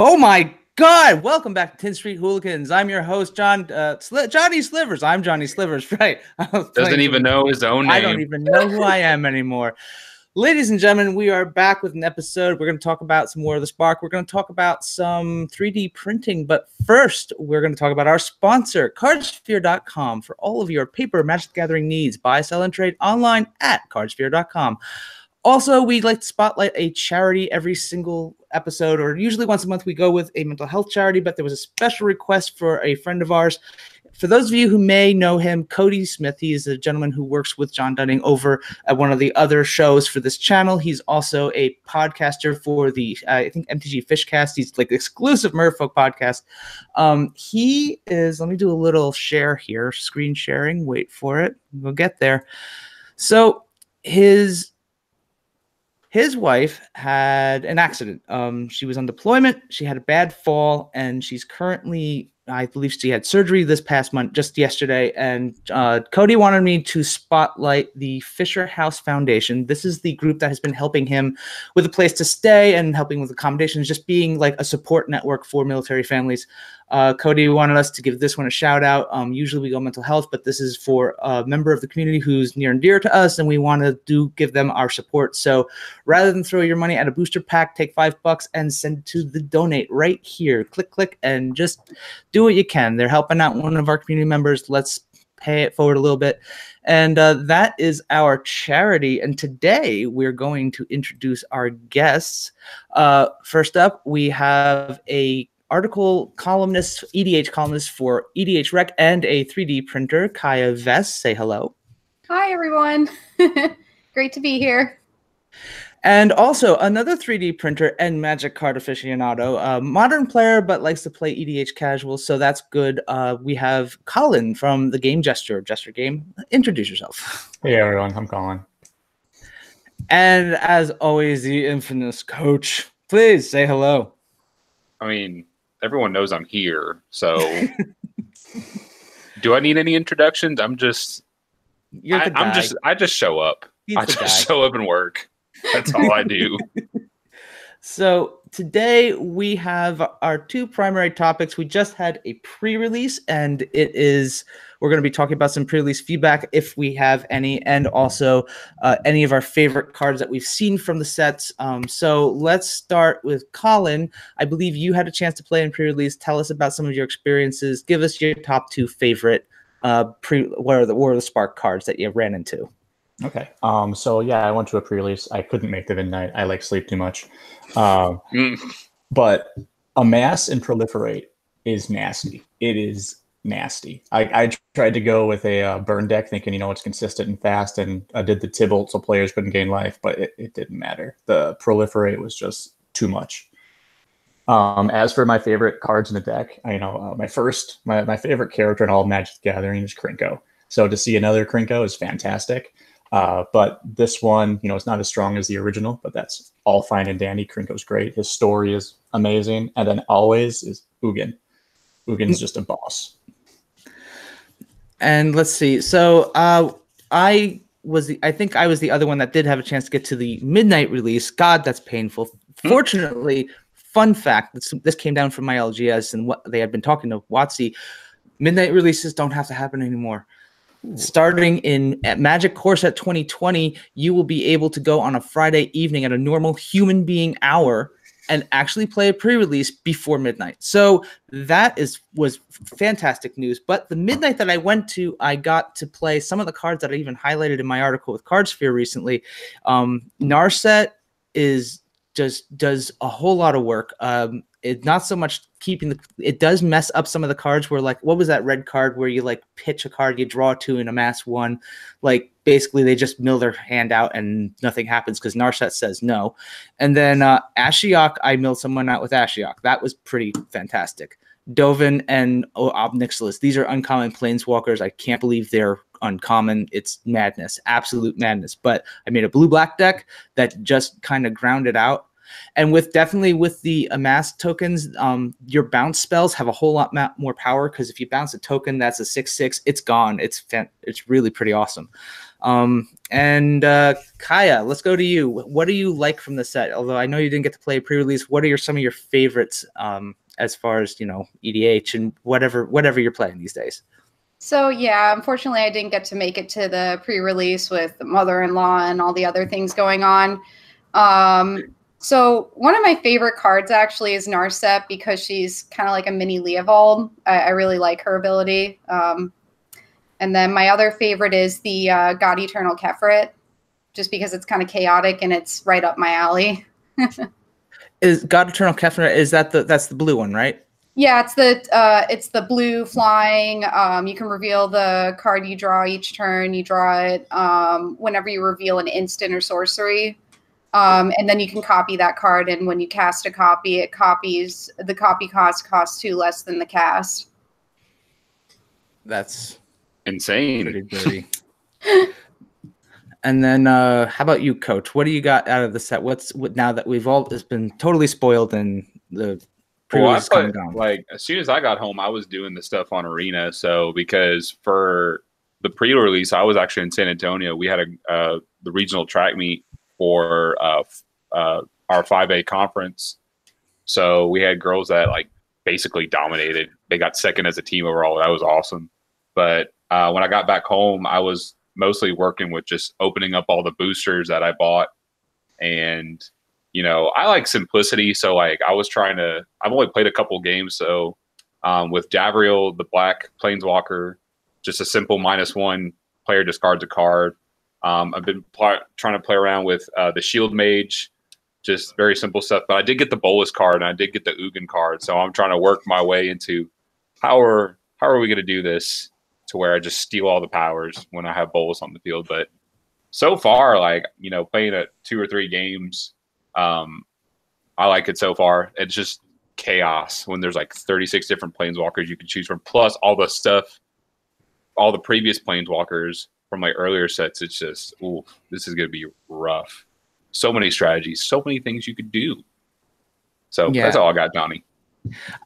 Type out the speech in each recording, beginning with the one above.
Oh my God! Welcome back to Tin Street Hooligans. I'm your host, John uh, Sli- Johnny Slivers. I'm Johnny Slivers, right? Doesn't even know his own name. I don't even know who I am anymore. Ladies and gentlemen, we are back with an episode. We're going to talk about some more of the Spark. We're going to talk about some 3D printing. But first, we're going to talk about our sponsor, cardsphere.com, for all of your paper Magic Gathering needs. Buy, sell, and trade online at cardsphere.com. Also, we like to spotlight a charity every single episode, or usually once a month, we go with a mental health charity. But there was a special request for a friend of ours. For those of you who may know him, Cody Smith, he is a gentleman who works with John Dunning over at one of the other shows for this channel. He's also a podcaster for the, uh, I think, MTG Fishcast. He's like exclusive Merfolk podcast. Um, he is, let me do a little share here, screen sharing. Wait for it. We'll get there. So his his wife had an accident. Um, she was on deployment. She had a bad fall, and she's currently, I believe, she had surgery this past month, just yesterday. And uh, Cody wanted me to spotlight the Fisher House Foundation. This is the group that has been helping him with a place to stay and helping with accommodations, just being like a support network for military families. Uh, Cody wanted us to give this one a shout out. Um, usually we go mental health, but this is for a member of the community who's near and dear to us, and we want to do give them our support. So rather than throw your money at a booster pack, take five bucks and send to the donate right here. Click, click, and just do what you can. They're helping out one of our community members. Let's pay it forward a little bit. And uh, that is our charity. And today we're going to introduce our guests. Uh, first up, we have a article columnist, EDH columnist for EDH Rec and a 3D printer, Kaya Vest. Say hello. Hi, everyone. Great to be here. And also another 3D printer and Magic card aficionado, a modern player but likes to play EDH casual, so that's good. Uh, we have Colin from the Game Gesture, Gesture Game. Introduce yourself. Hey everyone, I'm Colin. And as always, the infamous coach. Please say hello. I mean, everyone knows I'm here, so do I need any introductions? I'm just You're I. I'm just I just show up. He's I just guy. show up and work. That's all I do. So today we have our two primary topics. We just had a pre-release, and it is we're going to be talking about some pre-release feedback if we have any, and also uh, any of our favorite cards that we've seen from the sets. Um, so let's start with Colin. I believe you had a chance to play in pre-release. Tell us about some of your experiences. Give us your top two favorite uh, pre. What are the what are the Spark cards that you ran into? Okay. Um. So yeah, I went to a pre-release. I couldn't make the midnight. I like sleep too much. Um. Mm, But amass and proliferate is nasty. It is nasty. I, I tried to go with a uh, burn deck, thinking you know it's consistent and fast, and I did the Tibalt so players couldn't gain life, but it, it didn't matter. The proliferate was just too much. Um, as for my favorite cards in the deck, I know uh, my first, my, my favorite character in all of Magic the Gathering is Krenko. So to see another Krenko is fantastic. Uh, but this one, you know, it's not as strong as the original, but that's all fine and dandy. Krenko's great. His story is amazing. And then always is Ugin. Ugin's just a boss. And let's see. So uh, I was the I think I was the other one that did have a chance to get to the midnight release. God, that's painful. Hmm. Fortunately, fun fact: this, this came down from my LGS and what they had been talking to WotC. Midnight releases don't have to happen anymore. Starting in at Magic at 2020, you will be able to go on a Friday evening at a normal human being hour and actually play a pre-release before midnight. So that is was fantastic news. But the midnight that I went to, I got to play some of the cards that I even highlighted in my article with Cardsphere recently. Um, Narset is just does a whole lot of work. Um, it not so much keeping the it does mess up some of the cards where like what was that red card where you like pitch a card you draw two and amass one? Like basically they just mill their hand out and nothing happens because Narset says no. And then uh Ashiok I milled someone out with Ashiok. That was pretty fantastic. Dovin and oh, Ob Nixilis these are uncommon planeswalkers. I can't believe they're uncommon. It's madness absolute madness. But I made a blue black deck that just kind of grounded out and with definitely with the amassed tokens um your bounce spells have a whole lot more power because if you bounce a token that's a six six it's gone it's it's really pretty awesome um and uh, Kaya, let's go to you. What do you like from the set? Although I know you didn't get to play pre-release, what are your some of your favorites um, as far as you know EDH and whatever whatever you're playing these days? So yeah, unfortunately, I didn't get to make it to the pre-release with mother-in-law and all the other things going on. Um, so one of my favorite cards actually is Narset because she's kind of like a mini Leovold. I, I, really like her ability. Um, and then my other favorite is the uh, God Eternal Kefnet, just because it's kind of chaotic and it's right up my alley. is God Eternal Kefnet? Is that the that's the blue one, right? Yeah, it's the uh, it's the blue flying. Um, you can reveal the card you draw each turn. You draw it um, whenever you reveal an instant or sorcery, um, and then you can copy that card. And when you cast a copy, it copies the copy cost costs two less than the cast. That's insane. and then, uh, how about you, Coach? What do you got out of the set? What's what now that we've all it's been totally spoiled and the well, I put, like as soon as I got home, I was doing the stuff on Arena. So because for the pre-release, I was actually in San Antonio. We had a uh, the regional track meet for uh, uh, our 5A conference. So we had girls that like basically dominated. They got second as a team overall. That was awesome. But uh, when I got back home, I was mostly working with just opening up all the boosters that I bought. And, you know, I like simplicity. So, like, I was trying to, I've only played a couple games. So, um, with Davriel, the black planeswalker, just a simple minus one player discards a card. Um, I've been pl- trying to play around with uh, the Shield Mage, just very simple stuff. But I did get the Bolas card and I did get the Ugin card. So I'm trying to work my way into how are how are we going to do this? to where I just steal all the powers when I have Bolas on the field. But so far, like you know, playing at two or three games, um, I like it so far. It's just chaos when there's like 36 different planeswalkers you can choose from, plus all the stuff, all the previous planeswalkers from like earlier sets. It's just, ooh, this is gonna be rough. So many strategies, so many things you could do. So yeah. that's all I got, Johnny.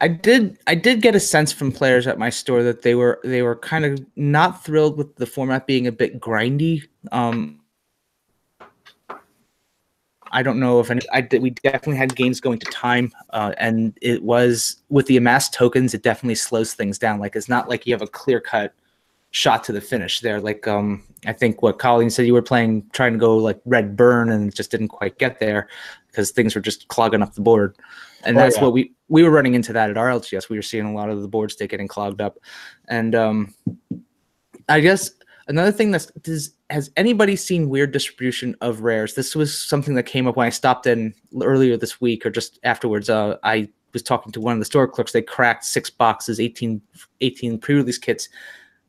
I did I did get a sense from players at my store that they were they were kind of not thrilled with the format being a bit grindy. Um, I don't know if any. I did, we definitely had games going to time, uh, and it was with the amassed tokens. It definitely slows things down. Like it's not like you have a clear cut shot to the finish there. Like um, I think what Colin said, you were playing trying to go like red burn, and just didn't quite get there because things were just clogging up the board and oh, that's yeah. what we we were running into that at our LGS. We were seeing a lot of the board state getting clogged up, and um, I guess another thing that's does has anybody seen weird distribution of rares? This was something that came up when I stopped in earlier this week or just afterwards. Uh, I was talking to one of the store clerks. They cracked six boxes, 18, 18 pre-release kits,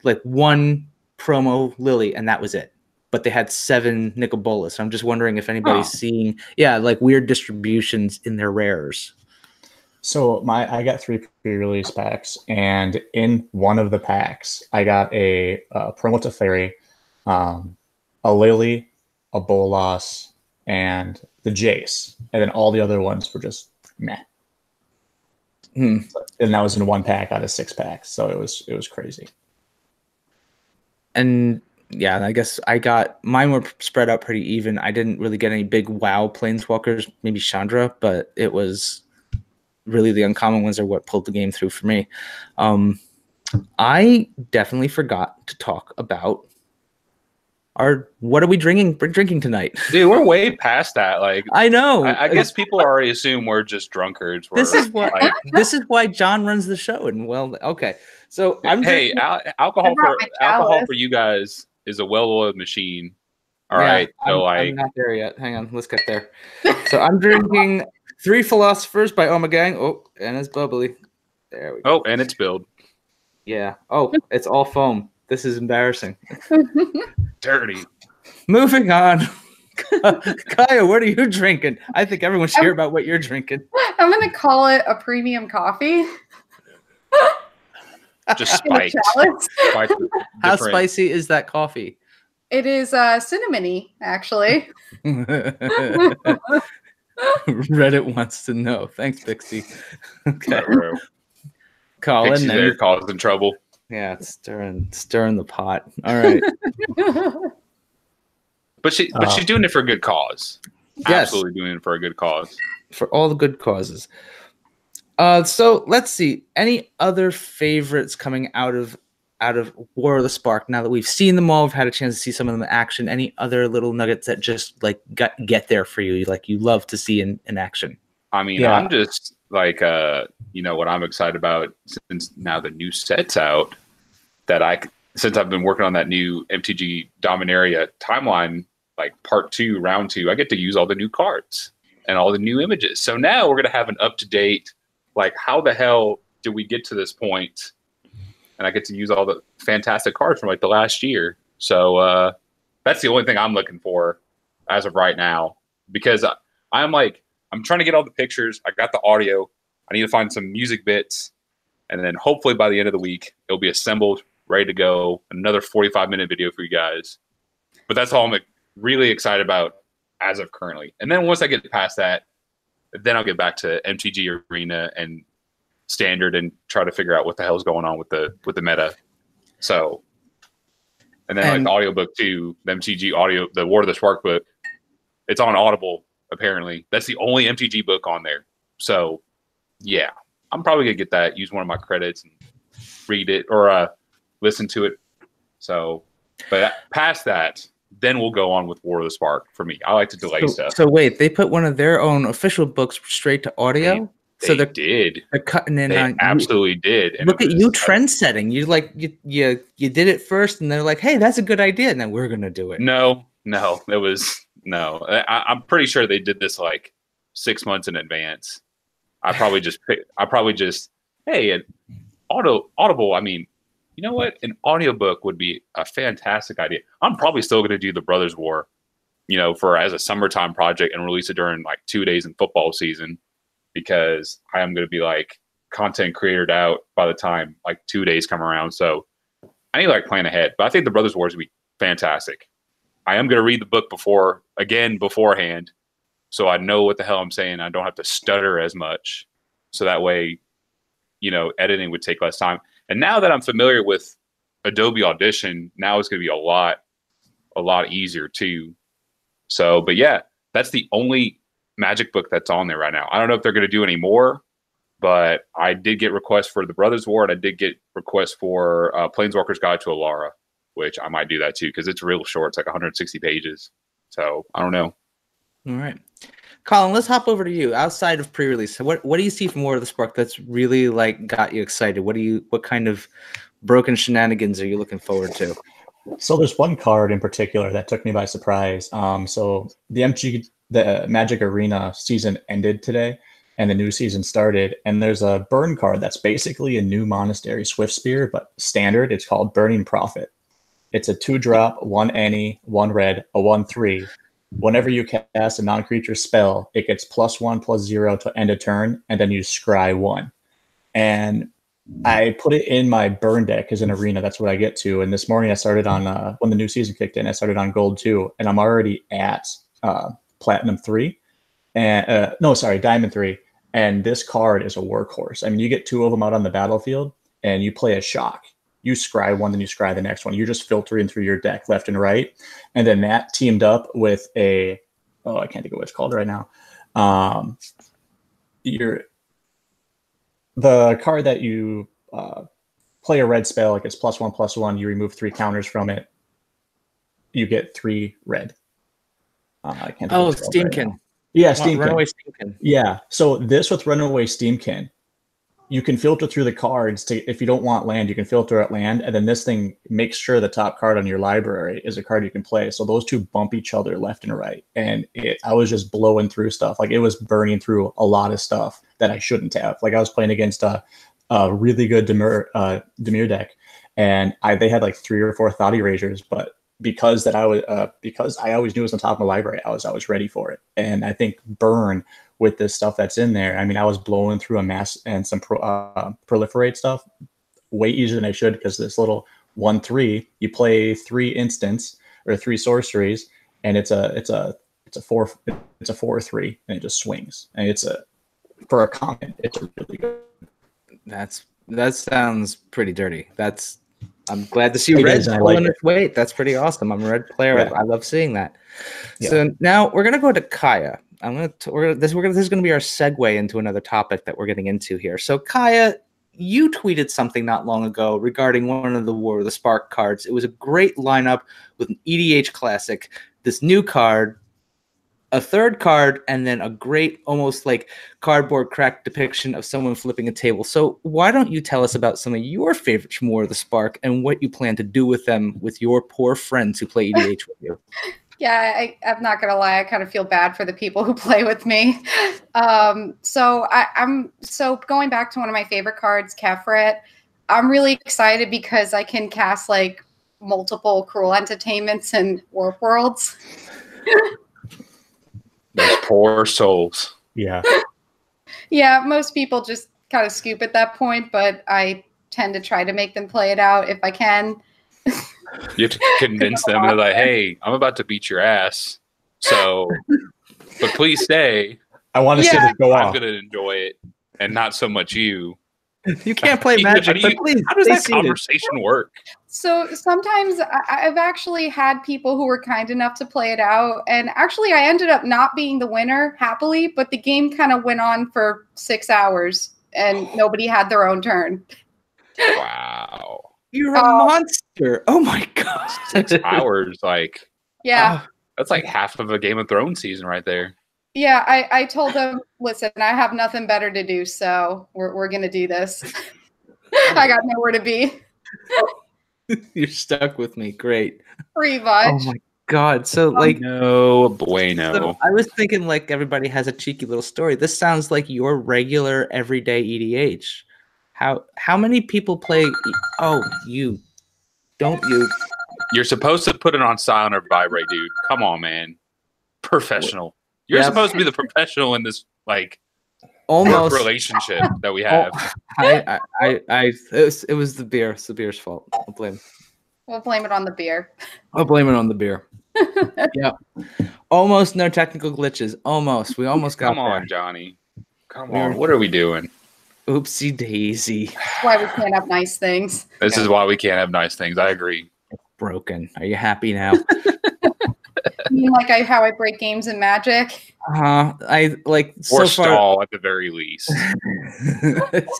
like one promo Lily, and that was it but they had seven Nicol Bolas. I'm just wondering if anybody's oh. seeing, yeah, like weird distributions in their rares. So my I got three pre-release packs, and in one of the packs, I got a, a promo Teferi, um, a Lily, a Bolas, and the Jace, and then all the other ones were just meh. Hmm. And that was in one pack out of six packs, so it was it was crazy. And yeah, I guess I got mine were spread out pretty even. I didn't really get any big wow planeswalkers, maybe Chandra, but it was really the uncommon ones are what pulled the game through for me. Um, I definitely forgot to talk about our what are we drinking drinking tonight? Dude, we're way past that. Like I know. I, I guess people already assume we're just drunkards. We're, this is why like, this is why John runs the show. And well, okay. So I'm hey, al- alcohol for alcohol for you guys is a well-oiled machine. All yeah, right, so I'm, I, I'm not there yet. Hang on, let's get there. So I'm drinking Three Philosophers by Ommegang. Oh, and it's bubbly. There we go. Oh, and it's build. Yeah. Oh, it's all foam. This is embarrassing. Dirty. Moving on. Kaya, what are you drinking? I think everyone should hear about what you're drinking. I'm gonna call it a premium coffee. Just spiked. How spicy is that coffee? It is uh, cinnamony, actually. Reddit wants to know. Thanks, Pixie. Okay. Colin, Pixie there causing trouble. Yeah, it's stirring stirring the pot. All right. But she, but uh, she's doing it for a good cause. Yes. Absolutely doing it for a good cause. For all the good causes. Uh, so let's see. Any other favorites coming out of out of War of the Spark? Now that we've seen them all, we've had a chance to see some of them in action. Any other little nuggets that just like got, get there for you? Like you love to see in, in action. I mean, yeah. I'm just like uh, you know what I'm excited about since now the new set's out. That I since I've been working on that new MTG Dominaria timeline, like part two, round two, I get to use all the new cards and all the new images. So now we're gonna have an up to date like how the hell did we get to this point? And I get to use all the fantastic cards from like the last year. So uh, that's the only thing I'm looking for as of right now because I, I'm like I'm trying to get all the pictures. I got the audio. I need to find some music bits, and then hopefully by the end of the week it'll be assembled, ready to go. Another 45 minute video for you guys. But that's all I'm really excited about as of currently. And then once I get past that, then I'll get back to MTG Arena and Standard and try to figure out what the hell's going on with the with the meta. So, and then and, like the audiobook too, the MTG audio, the War of the Spark book, it's on Audible apparently. That's the only MTG book on there. So, yeah, I'm probably gonna get that, use one of my credits and read it or uh, listen to it. So, but past that, then we'll go on with War of the Spark for me. I like to delay so, stuff. So wait, they put one of their own official books straight to audio. They, so they did. They're cutting in they on. Absolutely you. did. And Look at you, trend setting. You like you, you you did it first, and they're like, "Hey, that's a good idea," and then we're gonna do it. No, no, it was no. I, I'm pretty sure they did this like six months in advance. I probably just I probably just hey, auto audible. I mean, you know what? An audiobook would be a fantastic idea. I'm probably still going to do the Brothers War, you know, for as a summertime project and release it during like two days in football season because I am going to be like content created out by the time like two days come around. So I need to like plan ahead. But I think the Brothers Wars would be fantastic. I am going to read the book before, again, beforehand. So I know what the hell I'm saying. I don't have to stutter as much. So that way, you know, editing would take less time. And now that I'm familiar with Adobe Audition, now it's going to be a lot, a lot easier too. So, but yeah, that's the only magic book that's on there right now. I don't know if they're going to do any more, but I did get requests for the Brothers War, and I did get requests for uh, Planeswalker's Guide to Alara, which I might do that too because it's real short. It's like 160 pages. So I don't know. All right. Colin, let's hop over to you. Outside of pre-release, what what do you see from War of the Spark that's really like got you excited? What do you what kind of broken shenanigans are you looking forward to? So there's one card in particular that took me by surprise. Um, so the MG the Magic Arena season ended today, and the new season started. And there's a burn card that's basically a new Monastery Swiftspear, but standard. It's called Burning Prophet. It's a two drop, one any, one red, a one three Whenever you cast a non-creature spell, it gets plus one plus zero to end a turn, and then you scry one. And I put it in my burn deck as an arena. That's what I get to. And this morning I started on uh, when the new season kicked in. I started on gold two, and I'm already at uh, platinum three, and uh, no, sorry, diamond three. And this card is a workhorse. I mean, you get two of them out on the battlefield, and you play a shock you scry one, then you scry the next one. You're just filtering through your deck left and right. And then that teamed up with a oh, I can't think of what it's called right now. Um, your the card that you uh, play a red spell, like it's plus one plus one. You remove three counters from it. You get three red. Uh, I can't. Oh, Steamkin. Right yeah, Steamkin. Runaway Steamkin. Yeah. So this with Runaway Steamkin you can filter through the cards to if you don't want land you can filter at land and then this thing makes sure the top card on your library is a card you can play. So those two bump each other left and right and it, i was just blowing through stuff. Like it was burning through a lot of stuff that i shouldn't have. Like i was playing against a, a really good uh, Dimir deck and I, they had like three or four thought erasures but because that i was uh, because i always knew it was on top of my library i was i was ready for it. And i think burn with this stuff that's in there. I mean, I was blowing through a mass and some pro, uh, proliferate stuff way easier than I should because this little one three, you play three instants or three sorceries, and it's a it's a it's a four it's a four three, and it just swings, and it's a for a common, it's really good. That's that sounds pretty dirty. That's I'm glad to see it red pulling like its weight. That's pretty awesome. I'm a red player. Yeah. I, I, love seeing that. Yeah. So now we're gonna go to Kaya. I'm gonna we're this we're gonna this is gonna be our segue into another topic that we're getting into here. So Kaya, you tweeted something not long ago regarding one of the War of the Spark cards. It was a great lineup with an EDH classic, this new card, a third card, and then a great, almost like cardboard crack depiction of someone flipping a table. So, why don't you tell us about some of your favorites from War of the Spark and what you plan to do with them with your poor friends who play EDH with you? Yeah, I, am not gonna lie. I kind of feel bad for the people who play with me. Um, so I, am so going back to one of my favorite cards, Kefnet. I'm really excited because I can cast like multiple cruel entertainments and warp worlds. Those poor souls. Yeah. yeah, most people just kind of scoop at that point, but I tend to try to make them play it out if I can. you have to convince them. They're like, "Hey, I'm about to beat your ass, so, but please stay." I want to yeah. see this go I'm gonna enjoy it, and not so much you. You can't play magic, you, please. How does that conversation work? So sometimes I've actually had people who were kind enough to play it out, and actually I ended up not being the winner happily, but the game kind of went on for six hours, and oh. nobody had their own turn. Wow. You're a uh, monster. Oh my god. Six hours, like yeah. Uh, that's like half of a Game of Thrones season right there. Yeah, I, I told them, listen, I have nothing better to do, so we're we're gonna do this. I got nowhere to be. You're stuck with me. Great. Pretty much. Oh my god. So um, like no bueno. So I was thinking like everybody has a cheeky little story. This sounds like your regular everyday EDH. How how many people play? Oh, you don't you? You're supposed to put it on silent or vibrate, dude. Come on, man. Professional. You're yep. supposed to be the professional in this like almost relationship that we oh, have. I, I, I, it was, it was the beer. It's the beer's fault. I'll blame. We'll blame it on the beer. I'll blame it on the beer. yeah. Almost no technical glitches. Almost. We almost got Come on, there. Johnny. Come on. What are we doing? Oopsie daisy. That's why we can't have nice things. This yeah. is why we can't have nice things. I agree. It's broken. Are you happy now? you mean like I how I break games in Magic? Uh huh. I like or so stall far, at the very least.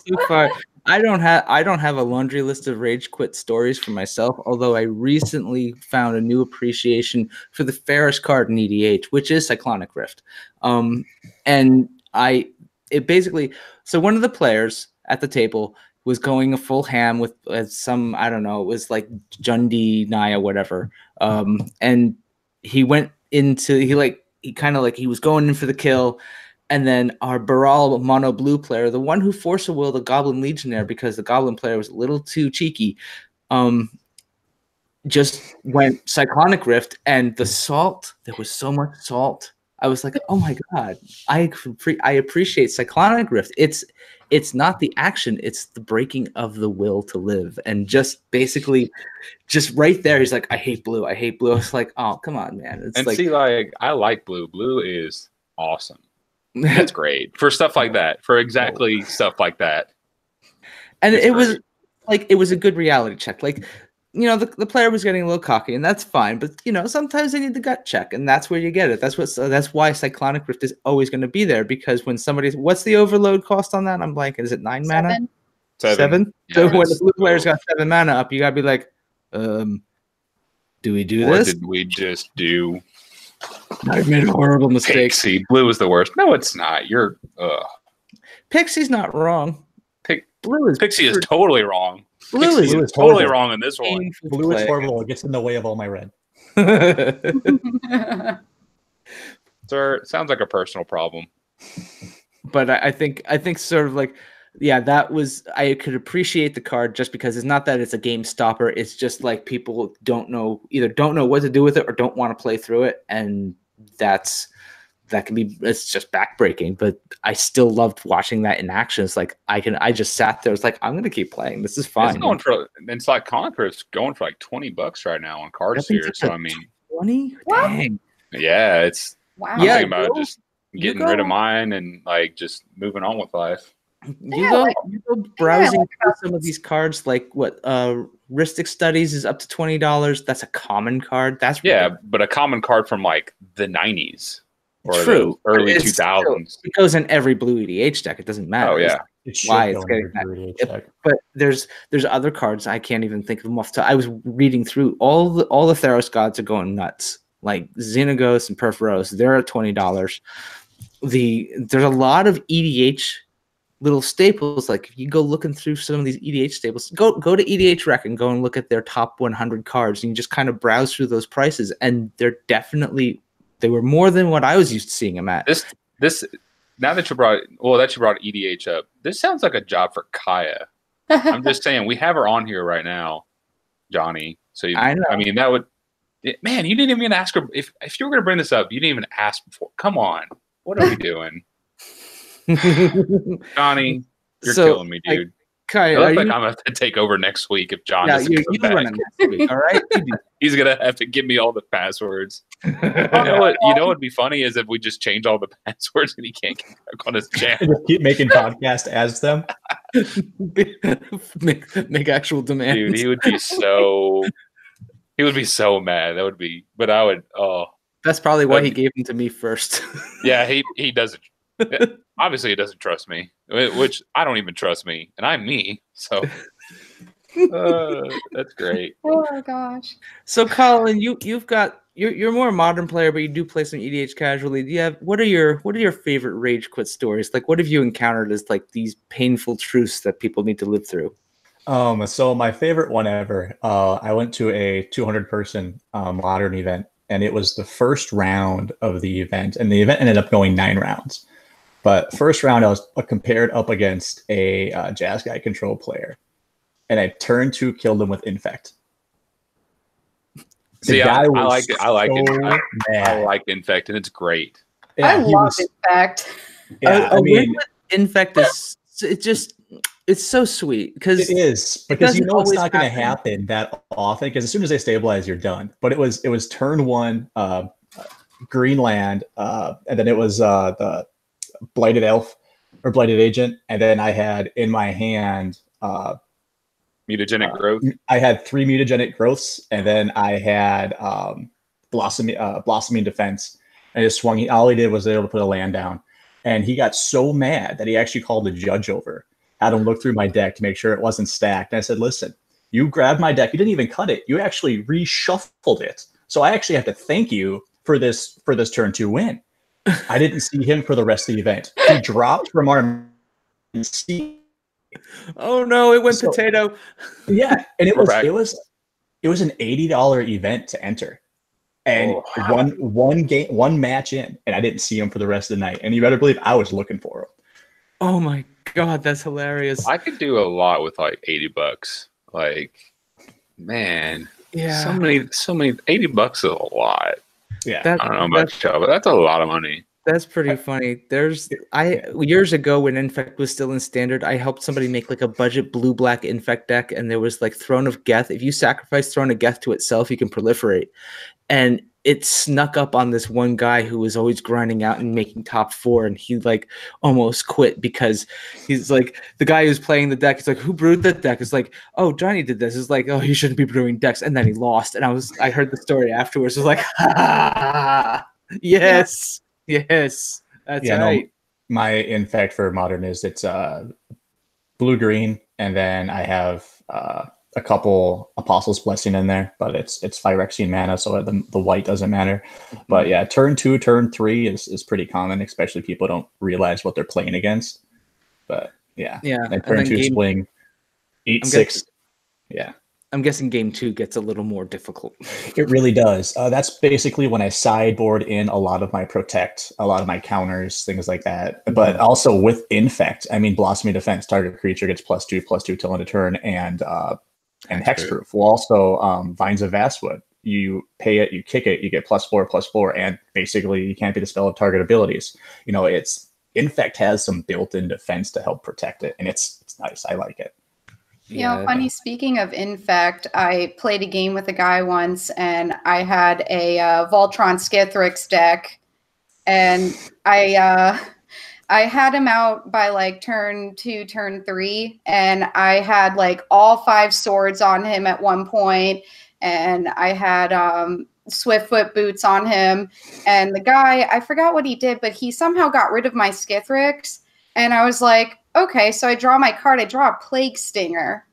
so far, I don't have I don't have a laundry list of rage quit stories for myself. Although I recently found a new appreciation for the fairest card in EDH, which is Cyclonic Rift. Um, and I it basically so one of the players at the table was going a full ham with uh, some I don't know it was like Jundi Naya whatever. Um and he went into he like he kind of like he was going in for the kill. And then our Baral mono blue player the one who force a will the Goblin Legionnaire because the Goblin player was a little too cheeky um just went cyclonic rift and the salt there was so much salt I was like, oh my god, I I appreciate Cyclonic Rift. It's it's not the action, it's the breaking of the will to live, and just basically, just right there, he's like, I hate blue, I hate blue. I was like, oh come on, man. It's and like, see, like I like blue. Blue is awesome. That's great for stuff like that. For exactly stuff like that. And it great. was like it was a good reality check. Like you know, the, the player was getting a little cocky, and that's fine. But you know, sometimes they need the gut check, and that's where you get it. That's what. So that's why Cyclonic Rift is always going to be there because when somebody's what's the overload cost on that? I'm blanking. Is it nine seven. mana? Seven. seven? Yeah, so when the blue player's got seven mana up, you gotta be like, um, do we do what this? What did we just do? I've made a horrible mistake. Pixie, blue is the worst. No, it's not. You're. uh Pixie's not wrong. Pick, blue is. Pixie is totally wrong. Blue is, blue is totally wrong in this one. Blue is horrible. It gets in the way of all my red. Sir, sounds like a personal problem. But I, I think I think sort of like yeah, that was I could appreciate the card just because it's not that it's a game stopper. It's just like people don't know either don't know what to do with it or don't want to play through it, and that's that can be it's just backbreaking but i still loved watching that in action. It's like i can i just sat there it's like i'm gonna keep playing this is fine. it's going for it's like conqueror's going for like 20 bucks right now on Cardsphere so i mean 20 dang. Yeah it's wow. Yeah, thinking about just getting rid of mine and like just moving on with life. You yeah, go like, you go browsing yeah, some of these cards like what uh Rhystic Studies is up to twenty dollars. That's a common card. That's yeah, but a common card from like the nineties or True. the early two thousands. It goes in every blue EDH deck. It doesn't matter. Oh yeah, It Why it's in getting that- Druid Age Yep. deck. But there's there's other cards I can't even think of them off the top. I was reading through all the all the Theros gods are going nuts. Like Xenagos and Purphoros, they're at twenty dollars. The there's a lot of EDH little staples. Like if you go looking through some of these EDH staples, go go to EDH Rec and go and look at their top 100 cards, and you just kind of browse through those prices, and they're definitely they were more than what I was used to seeing them at. this this now that you brought well that you brought EDH up, this sounds like a job for Kaya. I'm just saying we have her on here right now, Johnny. So you, I know. I mean that would it- man, you didn't even ask her if if you were gonna bring this up, you didn't even ask before. Come on, what are we doing, Johnny? You're So, killing me, like, dude. Kaya, I are look you, like I'm gonna have to take over next week if John yeah, doesn't you, come you back. next week, all right? He's gonna have to give me all the passwords. You know what? You know what'd be funny is if we just change all the passwords and he can't get back on his channel. Just keep making podcasts as them. make, make actual demands. Dude, he would be so. He would be so mad. That would be. But I would. Oh, That's probably why he gave them to me first. yeah. He he doesn't. Obviously, he doesn't trust me, which I don't even trust me, and I'm me. So. Uh, that's great. oh my gosh. so, Colin, you you've got you're you're more a modern player, but you do play some EDH casually. Do you have what are your what are your favorite rage quit stories? Like, what have you encountered as like these painful truths that people need to live through? Um, so my favorite one ever, uh, I went to a 200 person uh, modern event, and it was the first round of the event, and the event ended up going nine rounds. But first round, I was uh, compared up against a uh, Jeskai control player, and I turned to killed him with infect. The See, I, guy I was like it. I like it. I, I mad. like Infect, and it's great. Yeah, I love was- it. Fact. Yeah, a, a I win mean, with infect is it just it's so sweet because It is because you know it's not going to happen. happen that often. Because as soon as they stabilize, you're done. But it was it was turn one, uh, Greenland, uh, and then it was uh, the blighted elf or blighted agent, and then I had in my hand. Uh, Mutagenic Uh, growth. I had three mutagenic growths, and then I had um, blossoming uh, blossoming defense. And I just swung. All he did was able to put a land down, and he got so mad that he actually called the judge over. Had him look through my deck to make sure it wasn't stacked. And I said, "Listen, you grabbed my deck. You didn't even cut it. You actually reshuffled it. So I actually have to thank you for this for this turn two win. I didn't see him for the rest of the event. He dropped from our seat oh no, it went So- potato. yeah, and it We're was back. it was it was an eighty dollar event to enter, and Oh. one one game one match in, and I didn't see him for the rest of the night. And you better believe I was looking for him. Oh my god, that's hilarious. I could do a lot with like eighty bucks. Like, man, yeah, so many, so many. Eighty bucks is a lot. Yeah, that, I don't know about y'all, but that's a lot of money. That's pretty funny. There's I years ago when Infect was still in standard, I helped somebody make like a budget blue black Infect deck, and there was like Throne of Geth. If you sacrifice Throne of Geth to itself, you can proliferate, and it snuck up on this one guy who was always grinding out and making top four, and he like almost quit because he's like the guy who's playing the deck. He's like, "Who brewed that deck?" It's like, "Oh, Johnny did this." It's like, "Oh, he shouldn't be brewing decks," and then he lost. And I was, I heard the story afterwards. It was like, "Ha, yes, yes, that's Yeah, no, right." my infect for modern is it's uh blue green, and then I have uh, a couple apostles blessing in there, but it's it's Phyrexian mana, so the, the white doesn't matter. But yeah, turn two, turn three is is pretty common, especially people don't realize what they're playing against. But yeah, Yeah, and and turn then two game, swing, eight I'm six. Yeah, I'm guessing game two gets a little more difficult. it really does. Uh, that's basically when I sideboard in a lot of my protect, a lot of my counters, things like that. But also with infect, I mean, blossoming defense, target creature gets plus two, plus two till end of turn, and uh, and That's hexproof. Well, also um, vines of vastwood. You pay it, you kick it, you get plus four, plus four, and basically you can't be the spell of target abilities. You know, it's infect has some built-in defense to help protect it, and it's it's nice. I like it. You know, funny. Speaking of infect, I played a game with a guy once, and I had a uh, Voltron Skithiryx deck, and I uh, I had him out by like turn two, turn three, and I had like all five swords on him at one point, and I had um, Swiftfoot boots on him. And the guy, I forgot what he did, but he somehow got rid of my Skithiryx. And I was like, okay, so I draw my card, I draw a Plague Stinger.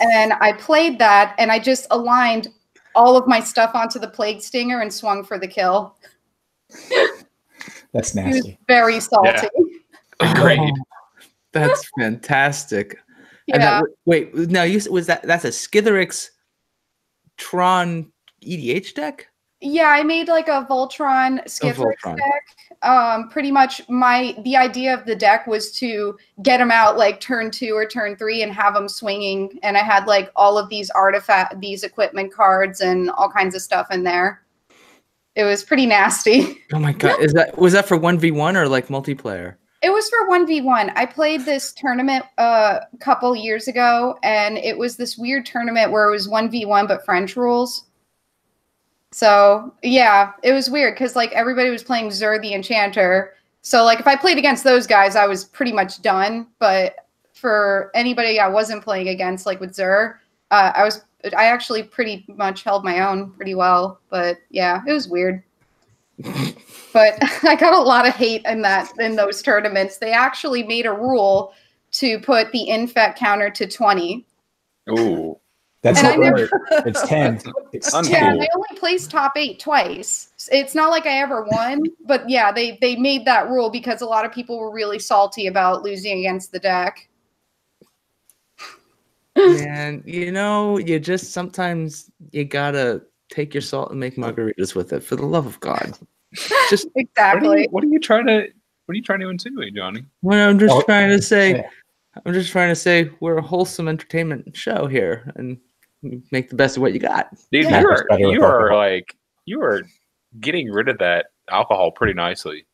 And I played that, and I just aligned all of my stuff onto the Plague Stinger and swung for the kill. That's nasty. very salty. Yeah. Great. That's fantastic. Yeah. That, wait, now you was that that's a Skithiryx Tron EDH deck? Yeah, I made like a Voltron Skithiryx deck. Um, pretty much my the idea of the deck was to get them out like turn two or turn three and have them swinging. And I had like all of these artifact, these equipment cards, and all kinds of stuff in there. It was pretty nasty. Oh my god! Is that was that for one v one or like multiplayer? It was for one v one. I played this tournament uh, a couple years ago, and it was this weird tournament where it was one v one but French rules. So yeah, it was weird because like everybody was playing Zur the Enchanter. So like if I played against those guys, I was pretty much done. But for anybody I wasn't playing against, like with Zur, uh, I was I actually pretty much held my own pretty well. But yeah, it was weird. but I got a lot of hate in that in those tournaments. They actually made a rule to put the infect counter to 20. Ooh. That's not right. It's 10. It's uncool. Yeah, I only placed top eight twice. It's not like I ever won, but yeah, they they made that rule because a lot of people were really salty about losing against the deck. And you know, you just sometimes you gotta take your salt and make margaritas with it for the love of God. Just exactly. What are you, what are you trying to what are you trying to insinuate, Johnny? Well, I'm just oh, trying to say I'm just trying to say we're a wholesome entertainment show here and make the best of what you got. Dude, yeah. you are you are like you are getting rid of that alcohol pretty nicely.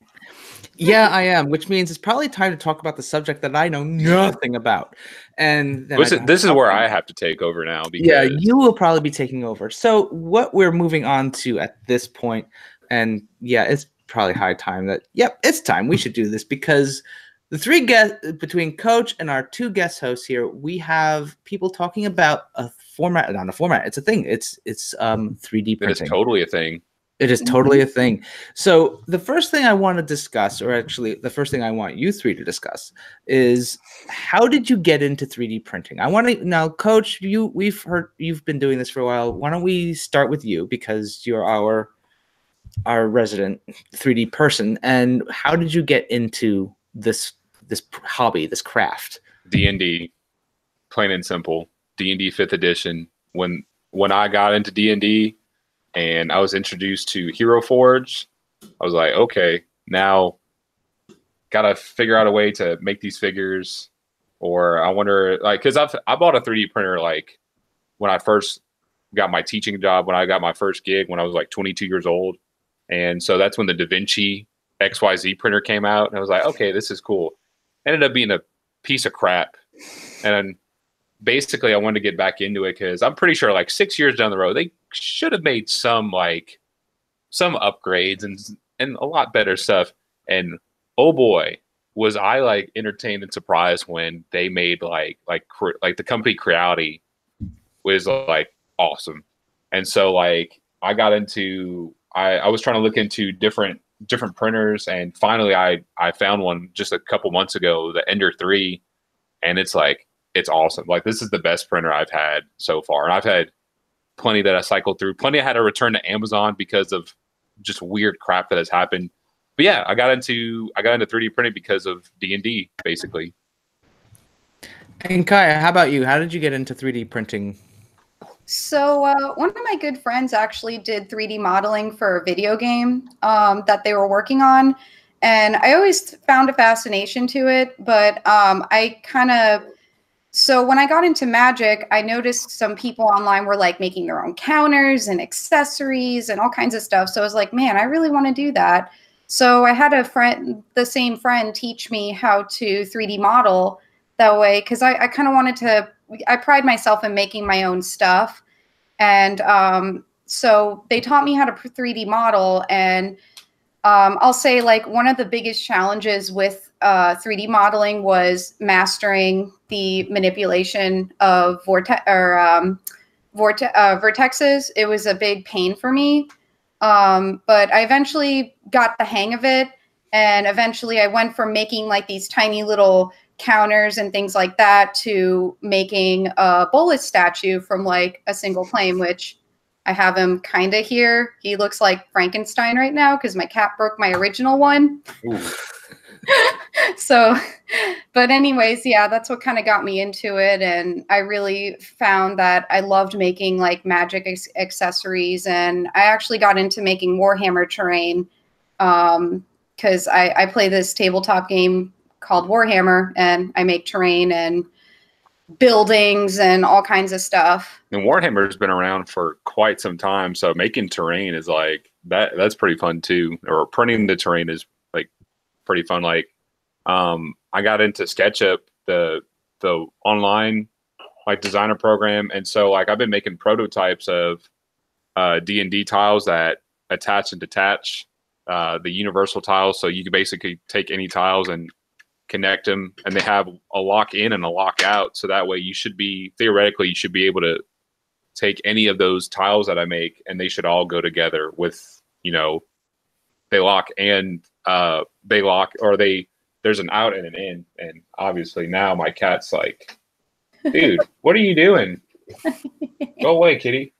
Yeah, I am, which means it's probably time to talk about the subject that I know nothing about. And this, is, this is where I have to take over now. Because... Yeah, you will probably be taking over. So, what we're moving on to at this point, and yeah, it's probably high time that, yep, it's time we should do this because the three guests between coach and our two guest hosts here we have people talking about a format not a format it's a thing. It's it's um 3d printing. it's totally a thing. It is totally a thing. So the first thing i want to discuss or actually the first thing i want you three to discuss is how did you get into 3d printing? I want to now coach you we've heard you've been doing this for a while. Why don't we start with you because you're our our resident 3d person and how did you get into this this hobby, this craft? D and D, plain and simple. D and D Fifth Edition. When when I got into D and D, and I was introduced to Hero Forge, I was like, okay, now gotta figure out a way to make these figures. Or I wonder, like, because I've I bought a 3D printer like when I first got my teaching job, when I got my first gig, when I was like 22 years old, and so that's when the Da Vinci XYZ printer came out, and I was like, okay, this is cool. Ended up being a piece of crap, and basically, I wanted to get back into it because I'm pretty sure, like six years down the road, they should have made some like some upgrades and and a lot better stuff. And oh boy, was I like entertained and surprised when they made like like like the company Creality was like awesome. And so like I got into I, I was trying to look into different different printers and finally I I found one just a couple months ago, the Ender 3 and it's like it's awesome. Like this is the best printer I've had so far. And I've had plenty that I cycled through. Plenty I had to return to Amazon because of just weird crap that has happened. But yeah, I got into I got into 3D printing because of D&D basically. And Kaya, how about you? How did you get into 3D printing? So uh, one of my good friends actually did 3D modeling for a video game um, that they were working on, and I always found a fascination to it. But um, I kind of so when I got into Magic, I noticed some people online were like making their own counters and accessories and all kinds of stuff. So I was like, man, I really want to do that. So I had a friend, the same friend, teach me how to 3D model that way because I, I kind of wanted to I pride myself in making my own stuff. And um, so they taught me how to 3D model. And um, I'll say like one of the biggest challenges with uh, 3D modeling was mastering the manipulation of vortex or um, vorte- uh, vertexes. It was a big pain for me, um, but I eventually got the hang of it, and eventually I went from making like these tiny little counters and things like that to making a Bolas statue from like a single plane, which I have him kind of here. He looks like Frankenstein right now because my cat broke my original one. so, but anyways, yeah, that's what kind of got me into it. And I really found that I loved making like magic accessories. And I actually got into making Warhammer terrain because um, I, I play this tabletop game called Warhammer and I make terrain and buildings and all kinds of stuff. And Warhammer's been around for quite some time, so making terrain is like that. That's pretty fun too. Or printing the terrain is pretty fun. Like, um, I got into SketchUp, the the online like designer program, and so like I've been making prototypes of uh, D and D tiles that attach and detach uh, the universal tiles. So you can basically take any tiles and connect them and they have a lock in and a lock out so that way you should be theoretically you should be able to take any of those tiles that i make and they should all go together with you know they lock and uh they lock or they there's an out and an in and obviously now my cat's like dude what are you doing go away kitty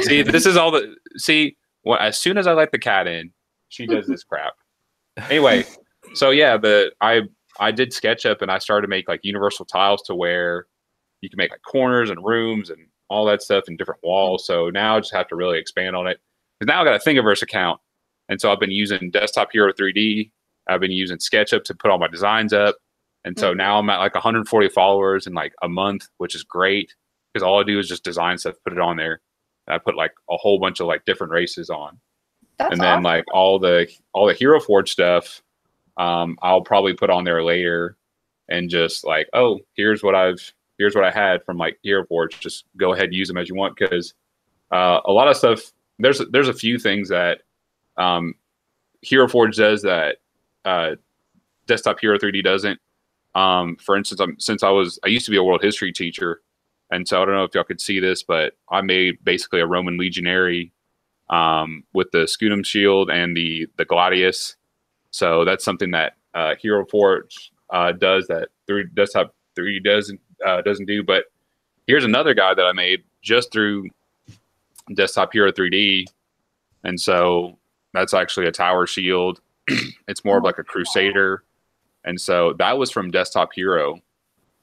see this is all the see well, as soon as i let the cat in she does this crap anyway so yeah the i I did SketchUp and I started to make like universal tiles to where you can make like corners and rooms and all that stuff and different walls. So now I just have to really expand on it. Because now I got a Thingiverse account. And so I've been using Desktop Hero 3D. I've been using SketchUp to put all my designs up. And so mm-hmm. now I'm at like 140 followers in like a month, which is great because all I do is just design stuff, put it on there. And I put like a whole bunch of like different races on. That's and then awesome. like all the all the Hero Forge stuff, um, I'll probably put on there later and just like, oh, here's what I've here's what I had from like Hero Forge. Just go ahead use them as you want because uh, a lot of stuff there's there's a few things that um, Hero Forge does that uh, Desktop Hero 3D doesn't. Um, for instance, I'm, since I was I used to be a world history teacher, and so I don't know if y'all could see this, but I made basically a Roman legionary um, with the scutum shield and the the gladius so that's something that uh, Hero Forge uh, does that three desktop 3D doesn't uh, doesn't do. But here's another guy that I made just through Desktop Hero 3D, and so that's actually a tower shield. it's more of like a crusader, and so that was from Desktop Hero,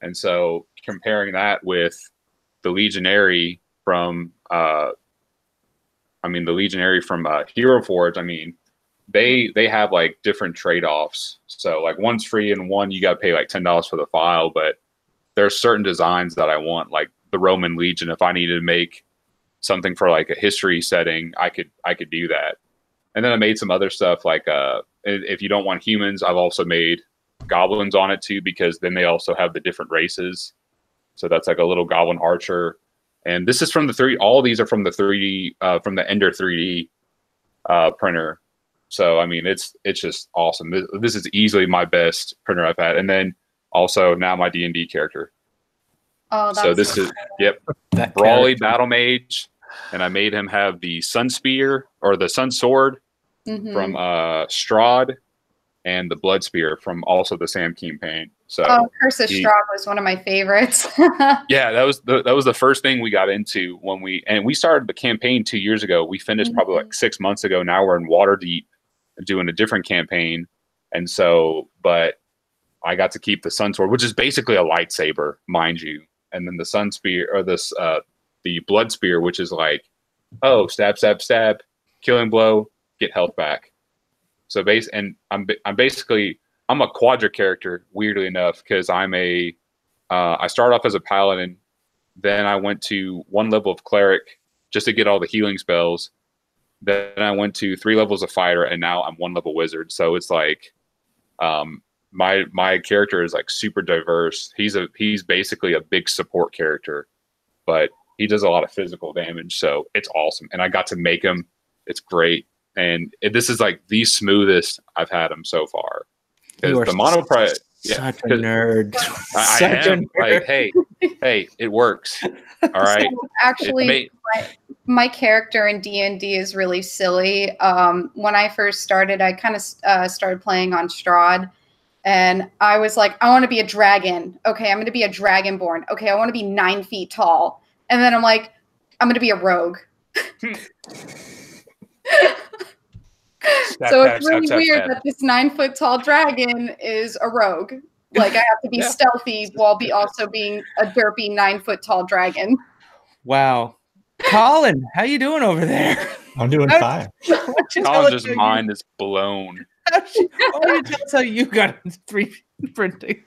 and so comparing that with the Legionary from, uh, I mean the Legionary from uh, Hero Forge. I mean they they have like different trade-offs. So like one's free and one you got to pay like ten dollars for the file. But there are certain designs that I want, like the Roman Legion. If I needed to make something for like a history setting, I could I could do that. And then I made some other stuff like uh, if you don't want humans, I've also made goblins on it too because then they also have the different races. So that's like a little goblin archer. And this is from the three. All these are from the 3D uh, from the Ender 3D uh, printer. So I mean, it's it's just awesome. This, this is easily my best printer I've had, and then also now my D and D character. Oh, so this so is yep, that Brawly character. Battle Mage, and I made him have the Sun Spear or the Sun Sword mm-hmm. from uh, Strahd, and the Blood Spear from also the Sam campaign. So oh, Curse of Strahd was one of my favorites. yeah, that was the, that was the first thing we got into when we and we started the campaign two years ago. We finished mm-hmm. probably like six months ago. Now we're in Waterdeep doing a different campaign. And so, but I got to keep the Sun Sword, which is basically a lightsaber, mind you. And then the Sun Spear or this, uh, the Blood Spear, which is like, oh, stab, stab, stab, killing blow, get health back. So base, and I'm I'm basically I'm a quadra character, weirdly enough, because I'm a uh, I start off as a paladin, then I went to one level of cleric just to get all the healing spells, then I went to three levels of fighter, and now I'm one level wizard. So it's like, um, my my character is like super diverse. He's a he's basically a big support character, but he does a lot of physical damage. So it's awesome, and I got to make him. It's great, and it, this is like the smoothest I've had them so far. Because the monoprice, yeah, such a nerd. I, I am. Nerd. Like, hey, hey, it works. All right. So actually, made- my, my, character in D and D is really silly. Um, when I first started, I kind of uh, started playing on Strahd, and I was like, I want to be a dragon. Okay, I'm going to be a dragonborn. Okay, I want to be nine feet tall, and then I'm like, I'm going to be a rogue. So it's really weird that this nine foot tall dragon is a rogue. Like I have to be yeah. stealthy while be also being a derpy nine foot tall dragon. Wow. Colin, how you doing over there? I'm doing fine. Colin's mind is blown. Why don't you tell us how you got 3D printing?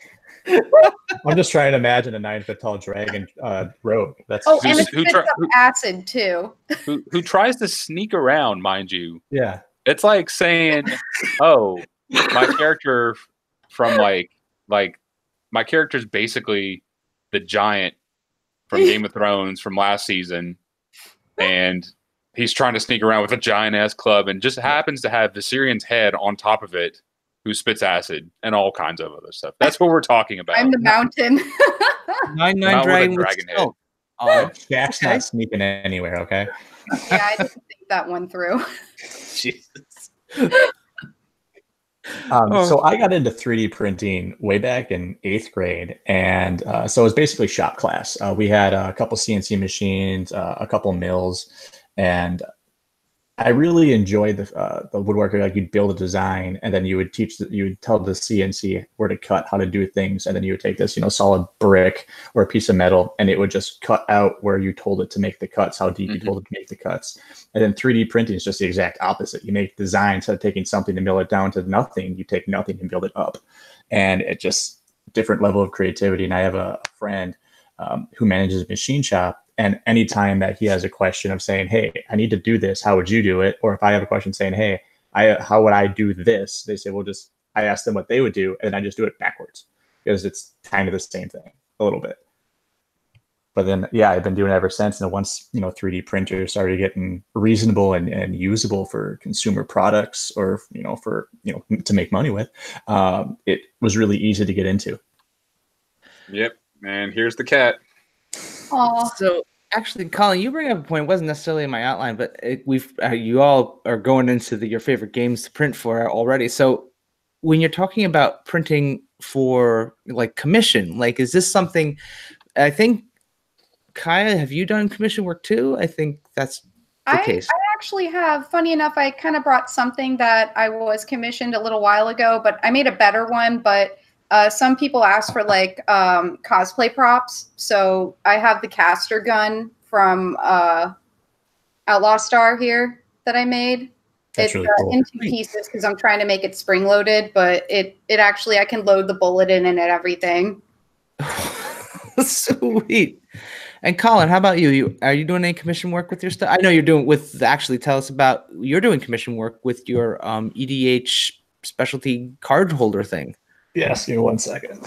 I'm just trying to imagine a nine foot tall dragon uh, robe. That's oh, and it's who, who acid too. Who, who tries to sneak around, mind you? Yeah, it's like saying, "Oh, my character from like like my character's basically the giant from Game of Thrones from last season, and he's trying to sneak around with a giant ass club, and just happens to have Viserion's head on top of it, who spits acid and all kinds of other stuff. That's what we're talking about. I'm the mountain. nine nine dragon, dragon head. Oh, Jack's okay. not sneaking anywhere. Okay. Yeah, I didn't think that one through. Jesus. Um, oh. So I got into 3D printing way back in eighth grade, and uh, so it was basically shop class. Uh, we had a couple CNC machines, uh, a couple mills, and I really enjoyed the uh, the woodworker. Like you'd build a design, and then you would teach, the, you would tell the CNC where to cut, how to do things, and then you would take this, you know, solid brick or a piece of metal, and it would just cut out where you told it to make the cuts, how deep mm-hmm. you told it to make the cuts. And then 3D printing is just the exact opposite. You make designs instead of taking something to mill it down to nothing, you take nothing and build it up, and it just different level of creativity. And I have a friend um, who manages a machine shop and anytime that he has a question of saying, "Hey, I need to do this. How would you do it?" Or if I have a question saying, "Hey, I how would I do this?" They say, "Well, just I ask them what they would do, and I just do it backwards because it's kind of the same thing a little bit." But then, yeah, I've been doing it ever since. And once you know, 3D printers started getting reasonable and, and usable for consumer products, or you know, for you know, to make money with, um, it was really easy to get into. Yep, and here's the cat. Aww. So actually, Colin, you bring up a point. It wasn't necessarily in my outline, but it, we've uh, you all are going into the, your favorite games to print for already. So when you're talking about printing for like commission, like is this something? I think Kaya, have you done commission work too? I think that's the I, case. I actually have. Funny enough, I kind of brought something that I was commissioned a little while ago, but I made a better one. But uh, some people ask for like um, cosplay props. So I have the caster gun from uh, Outlaw Star here that I made. That's it's really uh, in two pieces because I'm trying to make it spring loaded, but it it actually I can load the bullet in and everything. Sweet. And Colin, how about you? You are you doing any commission work with your stuff? I know you're doing with actually tell us about you're doing commission work with your um, EDH specialty card holder thing. Yes, give me one second.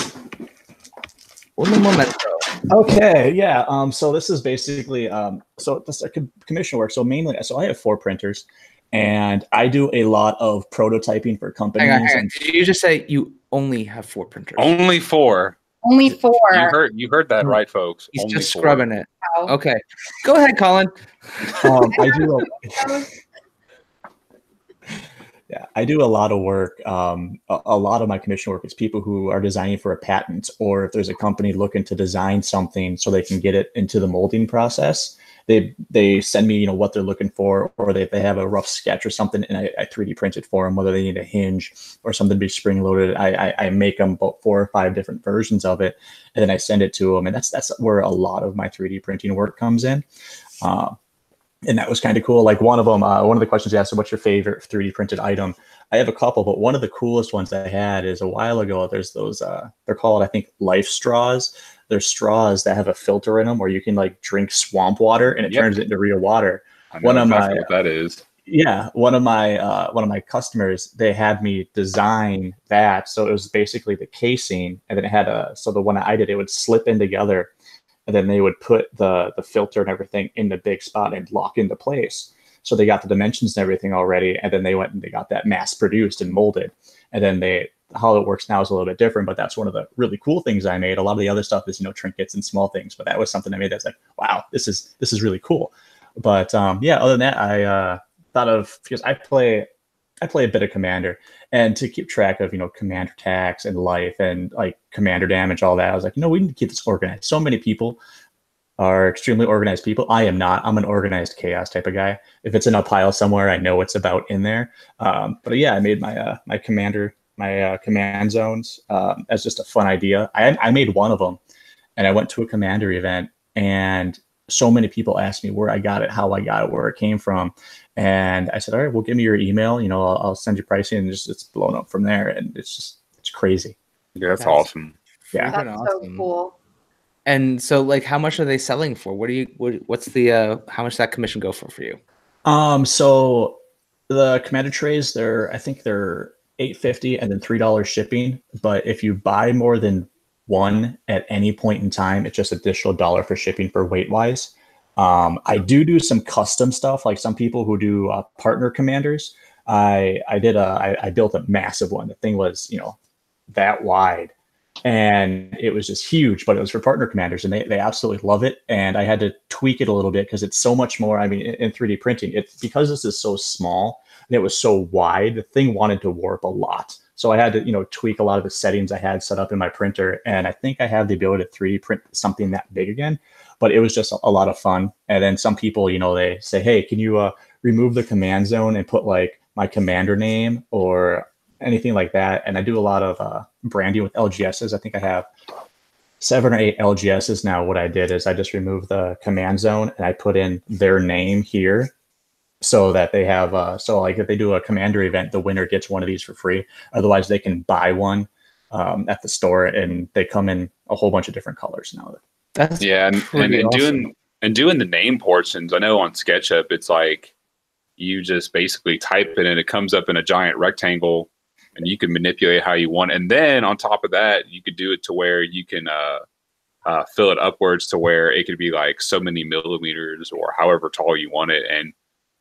Okay, yeah. Um, so this is basically um, so this a commission work. So mainly, so I have four printers, and I do a lot of prototyping for companies. Hang on, hang on. Did you just say you only have four printers? Only four. Only four. You heard you heard that right, folks. He's only just four. scrubbing it. Okay, go ahead, Colin. Um, I do. A, yeah, I do a lot of work. Um, a, a, lot of my commission work is people who are designing for a patent, or if there's a company looking to design something so they can get it into the molding process. They they send me you know what they're looking for, or they, they have a rough sketch or something, and I, I 3D print it for them. Whether they need a hinge or something to be spring loaded, I, I, I make them about four or five different versions of it, and then I send it to them, and that's that's where a lot of my 3D printing work comes in. Uh, and that was kind of cool. Like one of them, uh, one of the questions you asked, "What's your favorite 3D printed item?" I have a couple, but one of the coolest ones I had is a while ago. There's those, uh, they're called, I think, life straws. They're straws that have a filter in them where you can like drink swamp water and it yep. turns it into real water. one of my, what that is. Yeah, one of my uh, one of my customers, they had me design that. So it was basically the casing, and then it had a. So the one I did, it would slip in together and then they would put the the filter and everything in the big spot and lock into place. So they got the dimensions and everything already, and then they went and they got that mass produced and molded, and then they how it works now is a little bit different. But that's one of the really cool things I made. A lot of the other stuff is you know trinkets and small things, but that was something I made that's like wow, this is this is really cool. But um, yeah, other than that, I uh, thought of because I play I play a bit of Commander, and to keep track of you know Commander tax and life and like Commander damage, all that. I was like, know, we need to keep this organized. So many people are extremely organized people. I am not. I'm an organized chaos type of guy. If it's in a pile somewhere, I know it's about in there. Um, but yeah, I made my uh, my commander my uh, command zones um, as just a fun idea. I I made one of them, and I went to a commander event, and so many people asked me where I got it, how I got it, where it came from, and I said, all right, well, give me your email. You know, I'll, I'll send you pricing, and just it's blown up from there, and it's just it's crazy. Yeah, that's, that's awesome. Yeah, that's awesome. so cool. And so, like, how much are they selling for? What do you? What, what's the? uh How much that commission go for for you? Um. So the commander trays, they're I think they're eight fifty and then three dollars shipping. But if you buy more than one at any point in time, it's just additional dollar for shipping for weight wise. Um, I do do some custom stuff, like some people who do uh, partner commanders. I I did a I, I built a massive one. The thing was you know that wide and it was just huge but it was for partner commanders and they, they absolutely love it and i had to tweak it a little bit because it's so much more i mean in, in 3d printing it's because this is so small and it was so wide the thing wanted to warp a lot so i had to you know tweak a lot of the settings i had set up in my printer and i think i have the ability to 3d print something that big again but it was just a, lot of fun and then some people you know they say hey can you uh, remove the command zone and put like my commander name or anything like that. And I do a lot of uh, branding with LGSs. I think I have seven or eight LGSs now. What I did is I just removed the command zone and I put in their name here so that they have uh, so like if they do a commander event, the winner gets one of these for free. Otherwise, they can buy one um, at the store and they come in a whole bunch of different colors now. That's yeah, and, and, and awesome. doing and doing the name portions. I know on SketchUp it's like you just basically type it and it comes up in a giant rectangle and you can manipulate how you want. And then on top of that, you could do it to where you can uh, uh, fill it upwards to where it could be like so many millimeters or however tall you want it. And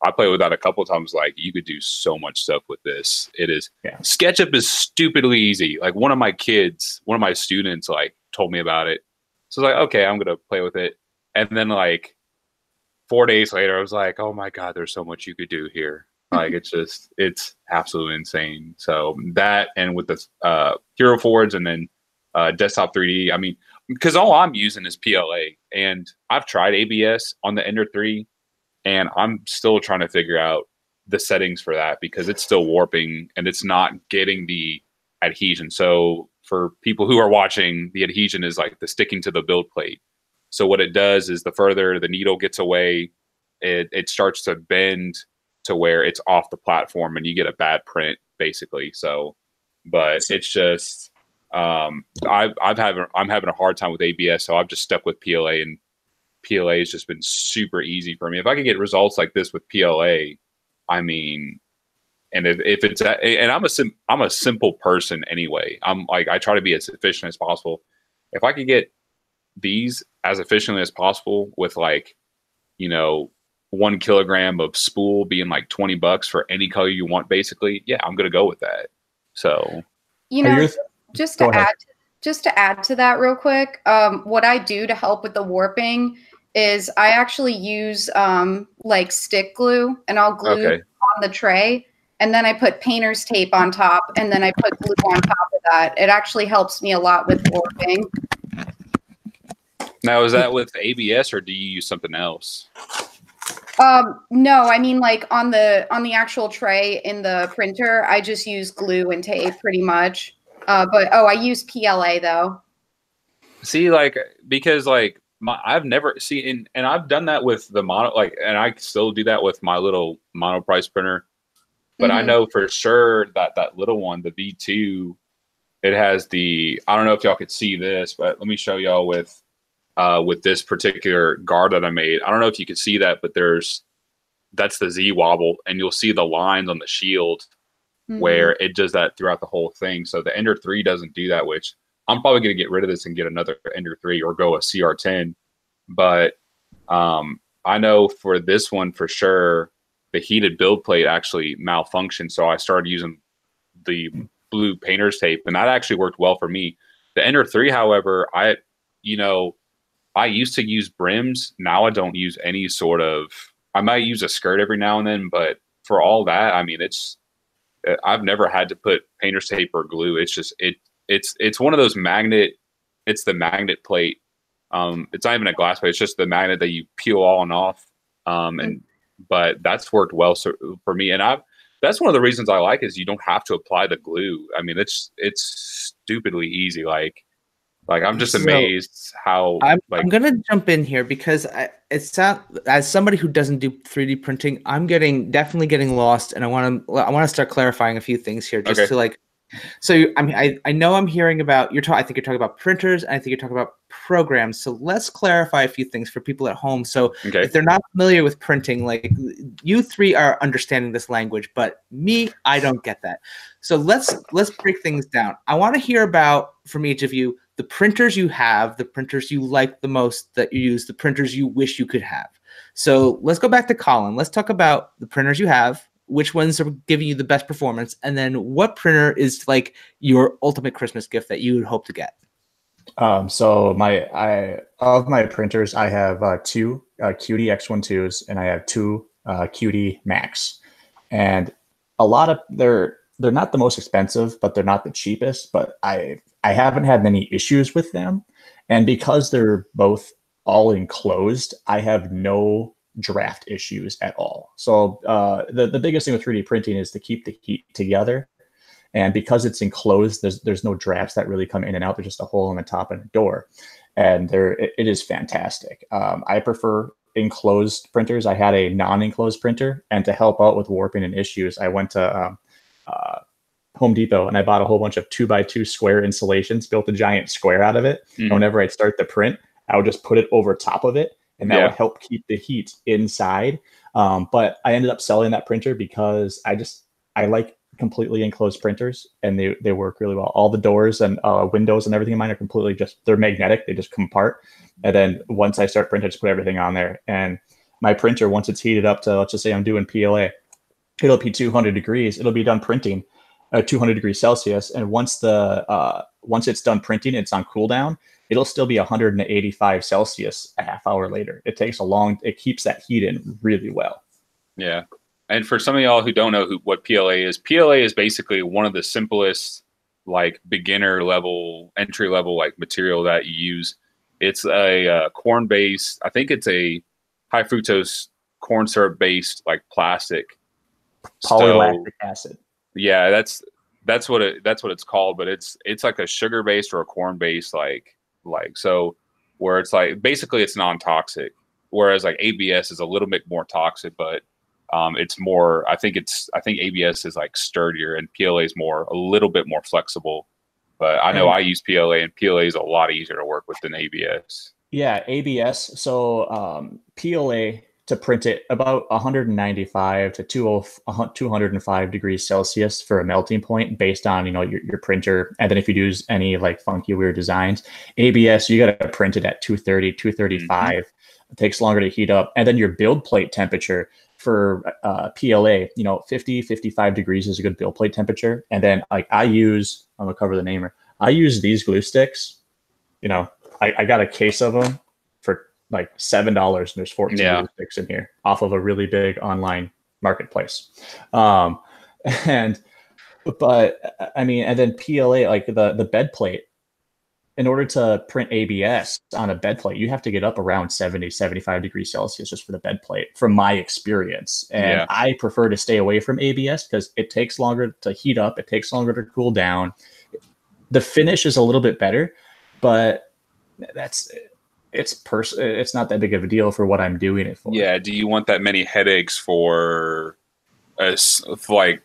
I played with that a couple times. Like you could do so much stuff with this. It is yeah. SketchUp is stupidly easy. Like one of my kids, one of my students, like told me about it. So I was like, okay, I'm gonna play with it. And then like four days later, I was like, oh my god, there's so much you could do here. Like it's just it's absolutely insane. So that and with the uh, Hero Forge and then uh, desktop 3D. I mean, because all I'm using is PLA, and I've tried ABS on the Ender 3, and I'm still trying to figure out the settings for that because it's still warping and it's not getting the adhesion. So for people who are watching, the adhesion is like the sticking to the build plate. So what it does is the further the needle gets away, it, it starts to bend to where it's off the platform and you get a bad print basically. So, but it's just um, I've I've having I'm having a hard time with ABS, so I've just stuck with PLA and PLA has just been super easy for me. If I can get results like this with PLA, I mean, and if, if it's and I'm a sim, I'm a simple person anyway. I'm like I try to be as efficient as possible. If I could get these as efficiently as possible with like, you know, one kilogram of spool being like 20 bucks for any color you want, basically, yeah, I'm going to go with that. So, you know, just to add, just to add to that real quick, um, what I do to help with the warping is I actually use um, like stick glue and I'll glue okay. on the tray and then I put painter's tape on top and then I put glue on top of that. It actually helps me a lot with warping. Now, is that with ABS or do you use something else? Um, no, I mean like on the on the actual tray in the printer, I just use glue and tape pretty much. Uh, but oh, I use PLA though. See, like because like my I've never seen and, and I've done that with the mono like and I still do that with my little Monoprice printer. But mm-hmm. I know for sure that that little one, the V2, it has the I don't know if y'all could see this, but let me show y'all with uh, with this particular guard that I made. I don't know if you can see that, but there's that's the Z wobble, and you'll see the lines on the shield mm-hmm. where it does that throughout the whole thing. So the Ender 3 doesn't do that, which I'm probably going to get rid of this and get another Ender 3 or go a CR10. But um, I know for this one for sure, the heated build plate actually malfunctioned. So I started using the blue painter's tape, and that actually worked well for me. The Ender 3, however, I, you know, I used to use brims. Now I don't use any sort of, I might use a skirt every now and then, but for all that, I mean, it's, uh, I've never had to put painter's tape or glue. It's just, it, it's, it's one of those magnet, it's the magnet plate. Um, it's not even a glass plate. It's just the magnet that you peel on and off. Um, and, but that's worked well so, for me. And I've, that's one of the reasons I like is you don't have to apply the glue. I mean, it's it's stupidly easy. Like, like I'm just amazed so, how. I'm, like, I'm gonna jump in here because I, it's not as somebody who doesn't do 3D printing. I'm getting definitely getting lost, and I want to I want to start clarifying a few things here just okay. to like so I mean, I, I know I'm hearing about you're talking. I think you're talking about printers, and I think you're talking about programs. So let's clarify a few things for people at home. So okay. if they're not familiar with printing, like you three are understanding this language, but me, I don't get that. So let's let's break things down. I want to hear about from each of you the printers you have, the printers you like the most that you use, the printers you wish you could have. So let's go back to Colin. Let's talk about the printers you have, which ones are giving you the best performance, and then what printer is like your ultimate Christmas gift that you would hope to get. Um, so my I of my printers, I have uh, two uh, QD X12s and I have two uh, QD Max, and a lot of they're they're not the most expensive, but they're not the cheapest. But I I haven't had many issues with them, and because they're both all enclosed, I have no draft issues at all. So uh, the the biggest thing with 3D printing is to keep the heat together, and because it's enclosed, there's there's no drafts that really come in and out. There's just a hole in the top and a door, and there it, it is fantastic. Um, I prefer enclosed printers. I had a non-enclosed printer, and to help out with warping and issues, I went to um, uh, Home Depot and I bought a whole bunch of two by two square insulations, built a giant square out of it. Mm-hmm. whenever I'd start the print, I would just put it over top of it and that yeah. would help keep the heat inside. Um, but I ended up selling that printer because I just I like completely enclosed printers and they, they work really well. All the doors and uh, windows and everything in mine are completely just they're magnetic. They just come apart. And then once I start printing, I just put everything on there. And my printer, once it's heated up to let's just say I'm doing PLA, it'll be 200 degrees. It'll be done printing at 200 degrees Celsius. And once the uh, once it's done printing, it's on cooldown it'll still be 185 Celsius a half hour later. It takes a long, it keeps that heat in really well. Yeah. And for some of y'all who don't know who, what PLA is, PLA is basically one of the simplest, like beginner level, entry level, like material that you use. It's a uh, corn based, I think it's a high fructose corn syrup based like plastic. Polylactic so, acid. Yeah, that's that's what it that's what it's called, but it's it's like a sugar based or a corn based like like so where it's like basically it's non-toxic whereas like abs is a little bit more toxic but um, it's more i think it's i think abs is like sturdier and pla is more a little bit more flexible. But i know i use pla and pla is a lot easier to work with than abs yeah abs so um, pla to print it about 195 to 205 degrees Celsius for a melting point based on, you know, your, your printer. And then if you use any like funky, weird designs, ABS, you got to print it at 230, 235. Mm-hmm. It takes longer to heat up. And then your build plate temperature for uh, PLA, you know, 50, 55 degrees is a good build plate temperature. And then like I use, I'm gonna cover the namer. I use these glue sticks. You know, I, I got a case of them like seven dollars and there's 14 yeah. sticks in here off of a really big online marketplace um and but i mean and then pla like the the bed plate in order to print abs on a bed plate you have to get up around 70 75 degrees celsius just for the bed plate from my experience and yeah. i prefer to stay away from abs because it takes longer to heat up it takes longer to cool down the finish is a little bit better but that's it's pers- it's not that big of a deal for what I'm doing it for. Yeah. Do you want that many headaches for a, like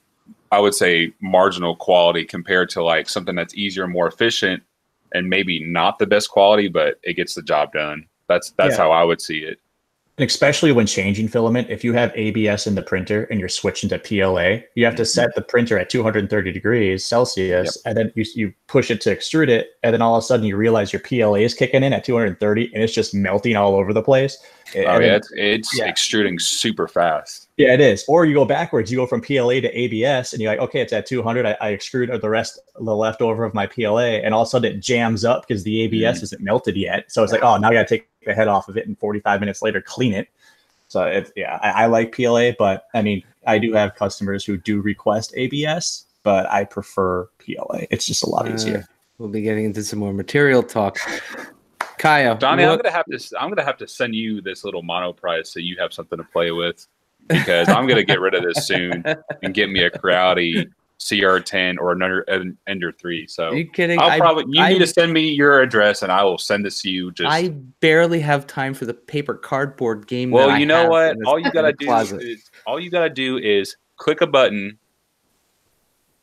I would say marginal quality compared to like something that's easier, more efficient, and maybe not the best quality, but it gets the job done. That's that's yeah. how I would see it. And especially when changing filament, if you have ABS in the printer and you're switching to PLA, you have to mm-hmm. set the printer at 230 degrees Celsius, yep. and then you, you push it to extrude it, and then all of a sudden you realize your PLA is kicking in at 230, and it's just melting all over the place. Oh and yeah, it's, it's yeah. extruding super fast. Yeah, it is. Or you go backwards. You go from PLA to ABS, and you're like, okay, it's at 200. I, I extrude the rest, the leftover of my PLA, and all of a sudden it jams up because the ABS mm. isn't melted yet. So it's like, oh, now I got to take the head off of it, and 45 minutes later, clean it. So it's yeah, I, I like PLA, but I mean, I do have customers who do request ABS, but I prefer PLA. It's just a lot uh, easier. We'll be getting into some more material talk. Kaya, Donnie, what? I'm gonna have to I'm gonna have to send you this little Monoprice so you have something to play with because I'm gonna get rid of this soon and get me a Creality CR10 or another Ender 3. So Are you kidding? I'll probably you I, need to send me your address and I will send this to you. Just I barely have time for the paper cardboard game. Well, you know what? All you gotta do is all you gotta do is click a button.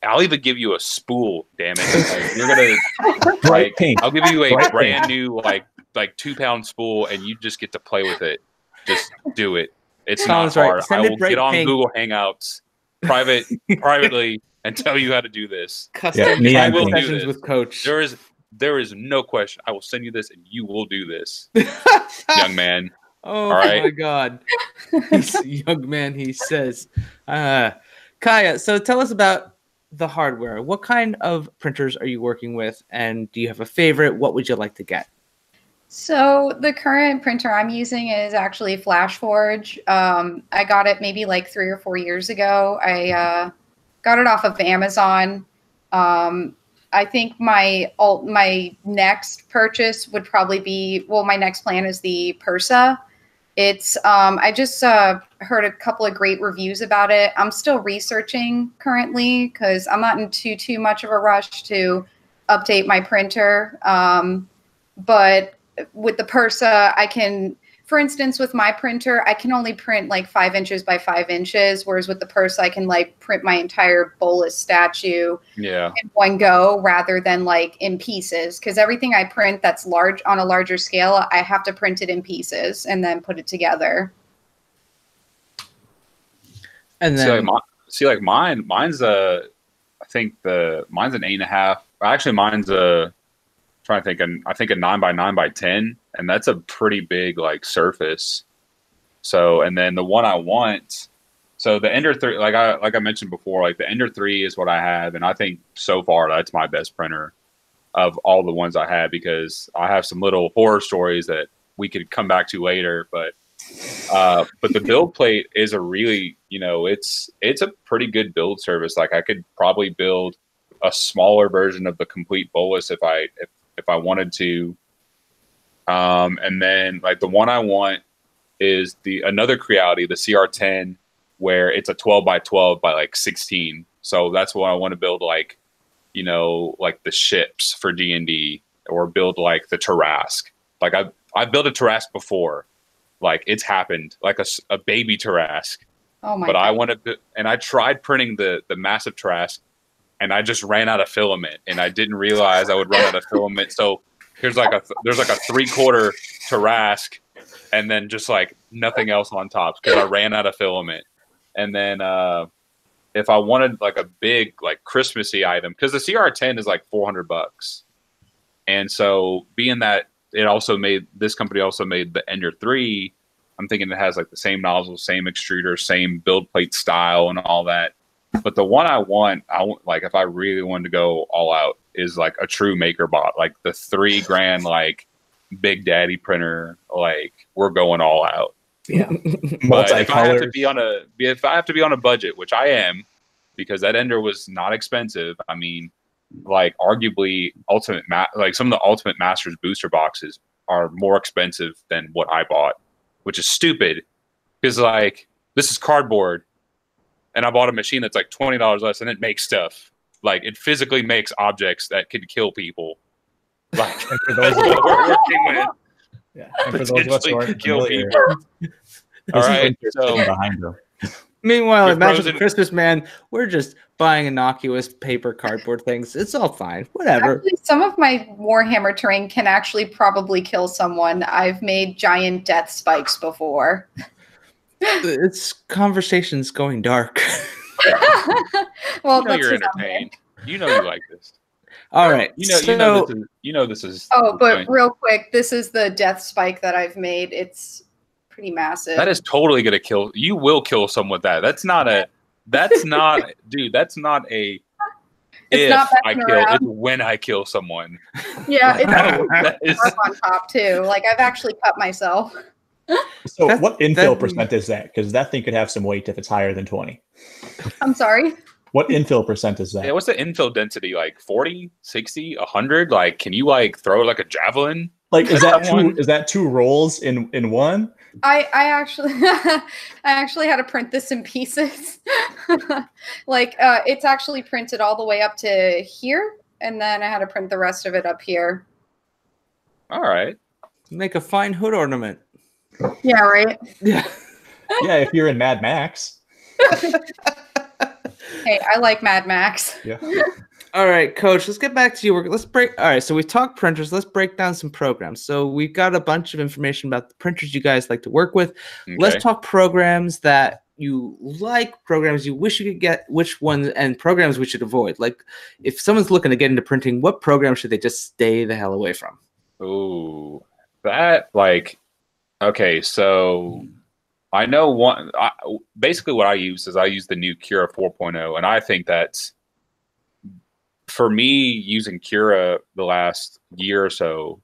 I'll even give you a spool. Damn it! Like, you're gonna bright like, pink. I'll give you a bright brand pink. new like like two pound spool, and you just get to play with it. Just do it. It's Sounds not hard. Right. I will get on pink. Google Hangouts private privately and tell you how to do this. Custom yeah, I will do this. with coach. There is there is no question. I will send you this and you will do this, young man. Oh my god. young man, he says. Uh Kaya, so tell us about the hardware. What kind of printers are you working with and do you have a favorite? What would you like to get? So the current printer I'm using is actually FlashForge. Um, I got it maybe like three or four years ago. I uh, got it off of Amazon. Um, I think my alt, my next purchase would probably be well, my next plan is the Prusa. It's um, I just uh, heard a couple of great reviews about it. I'm still researching currently because I'm not in too too much of a rush to update my printer. Um, but with the Prusa, I can, for instance, with my printer, I can only print like five inches by five inches, whereas with the Prusa, I can like print my entire Bolas statue yeah. in one go rather than like in pieces. Because everything I print that's large on a larger scale, I have to print it in pieces and then put it together. And then, see, like, my, see, like mine, mine's a, I think the mine's an eight and a half. Actually, mine's a trying to think, and I think a nine by nine by ten, and that's a pretty big like surface. So, and then the one I want, so the Ender three, like I like I mentioned before, like the Ender three is what I have, and I think so far that's my best printer of all the ones I have because I have some little horror stories that we could come back to later, but. Uh, but the build plate is a really, you know, it's it's a pretty good build service. Like I could probably build a smaller version of the complete Bolas if I if if I wanted to. Um, and then like the one I want is the another Creality, the CR10, where it's a 12 by 12 by like 16. So that's what I want to build like, you know, like the ships for D and D, or build like the Tarrasque. Like I I built a Tarrasque before, like it's happened, like a, a baby Tarrasque. Oh my! But God. I want to, and I tried printing the the massive Tarrasque, and I just ran out of filament, and I didn't realize I would run out of filament. So here's like a there's like a three quarter Tarrasque, and then just like nothing else on top because I ran out of filament. And then uh, if I wanted like a big like Christmassy item, because the CR10 is like 400 bucks, and so being that it also made this company also made the Ender three. I'm thinking it has like the same nozzle, same extruder, same build plate style, and all that. But the one I want, I want like if I really wanted to go all out, is like a true MakerBot, like the three grand like Big Daddy printer. Like we're going all out. Yeah. but if I have to be on a if I have to be on a budget, which I am, because that Ender was not expensive. I mean, like arguably ultimate ma- like some of the ultimate masters booster boxes are more expensive than what I bought, which is stupid because like this is cardboard and I bought a machine that's like twenty dollars less, and it makes stuff. Like it physically makes objects that can kill people. Like for those what we're working with. Yeah, and for those of us who aren't kill people. All right, so behind them. Meanwhile, at Magic frozen. Christmas Man, we're just buying innocuous paper cardboard things. It's all fine. Whatever. Actually, some of my Warhammer terrain can actually probably kill someone. I've made giant death spikes before it's conversations going dark. well, you know you're entertained. You know you like this. All right. You know, so, you know this is you know this is Oh, but real quick, this is the death spike that I've made. It's pretty massive. That is totally gonna kill. You will kill someone with that. That's not a. That's not, dude. That's not a. It's if not I kill, around. it's when I kill someone. yeah, it's That is- sharp on top too. Like I've actually cut myself. So That- what infill that- percent is that? Because that thing could have some weight if it's higher than 20. I'm sorry. What infill percent is that? yeah, what's the infill density? Like 40, 60, 100? Like, can you like throw like a javelin? like is that two is that two rolls in in one? I I actually I actually had to print this in pieces. like uh, it's actually printed all the way up to here, and then I had to print the rest of it up here. All right. Make a fine hood ornament. Yeah, right. Yeah. Yeah, if you're in Mad Max. Hey, I like Mad Max. Yeah. All right, coach, let's get back to you. Let's break. All right, so we've talked printers. Let's break down some programs. So we've got a bunch of information about the printers you guys like to work with. Okay. Let's talk programs that you like, programs you wish you could get, which ones, and programs we should avoid. Like, if someone's looking to get into printing, what program should they just stay the hell away from? Ooh, that like okay. So I know one. I, basically, what I use is I use the new Cura 4.0, and I think that's for me using Cura the last year or so.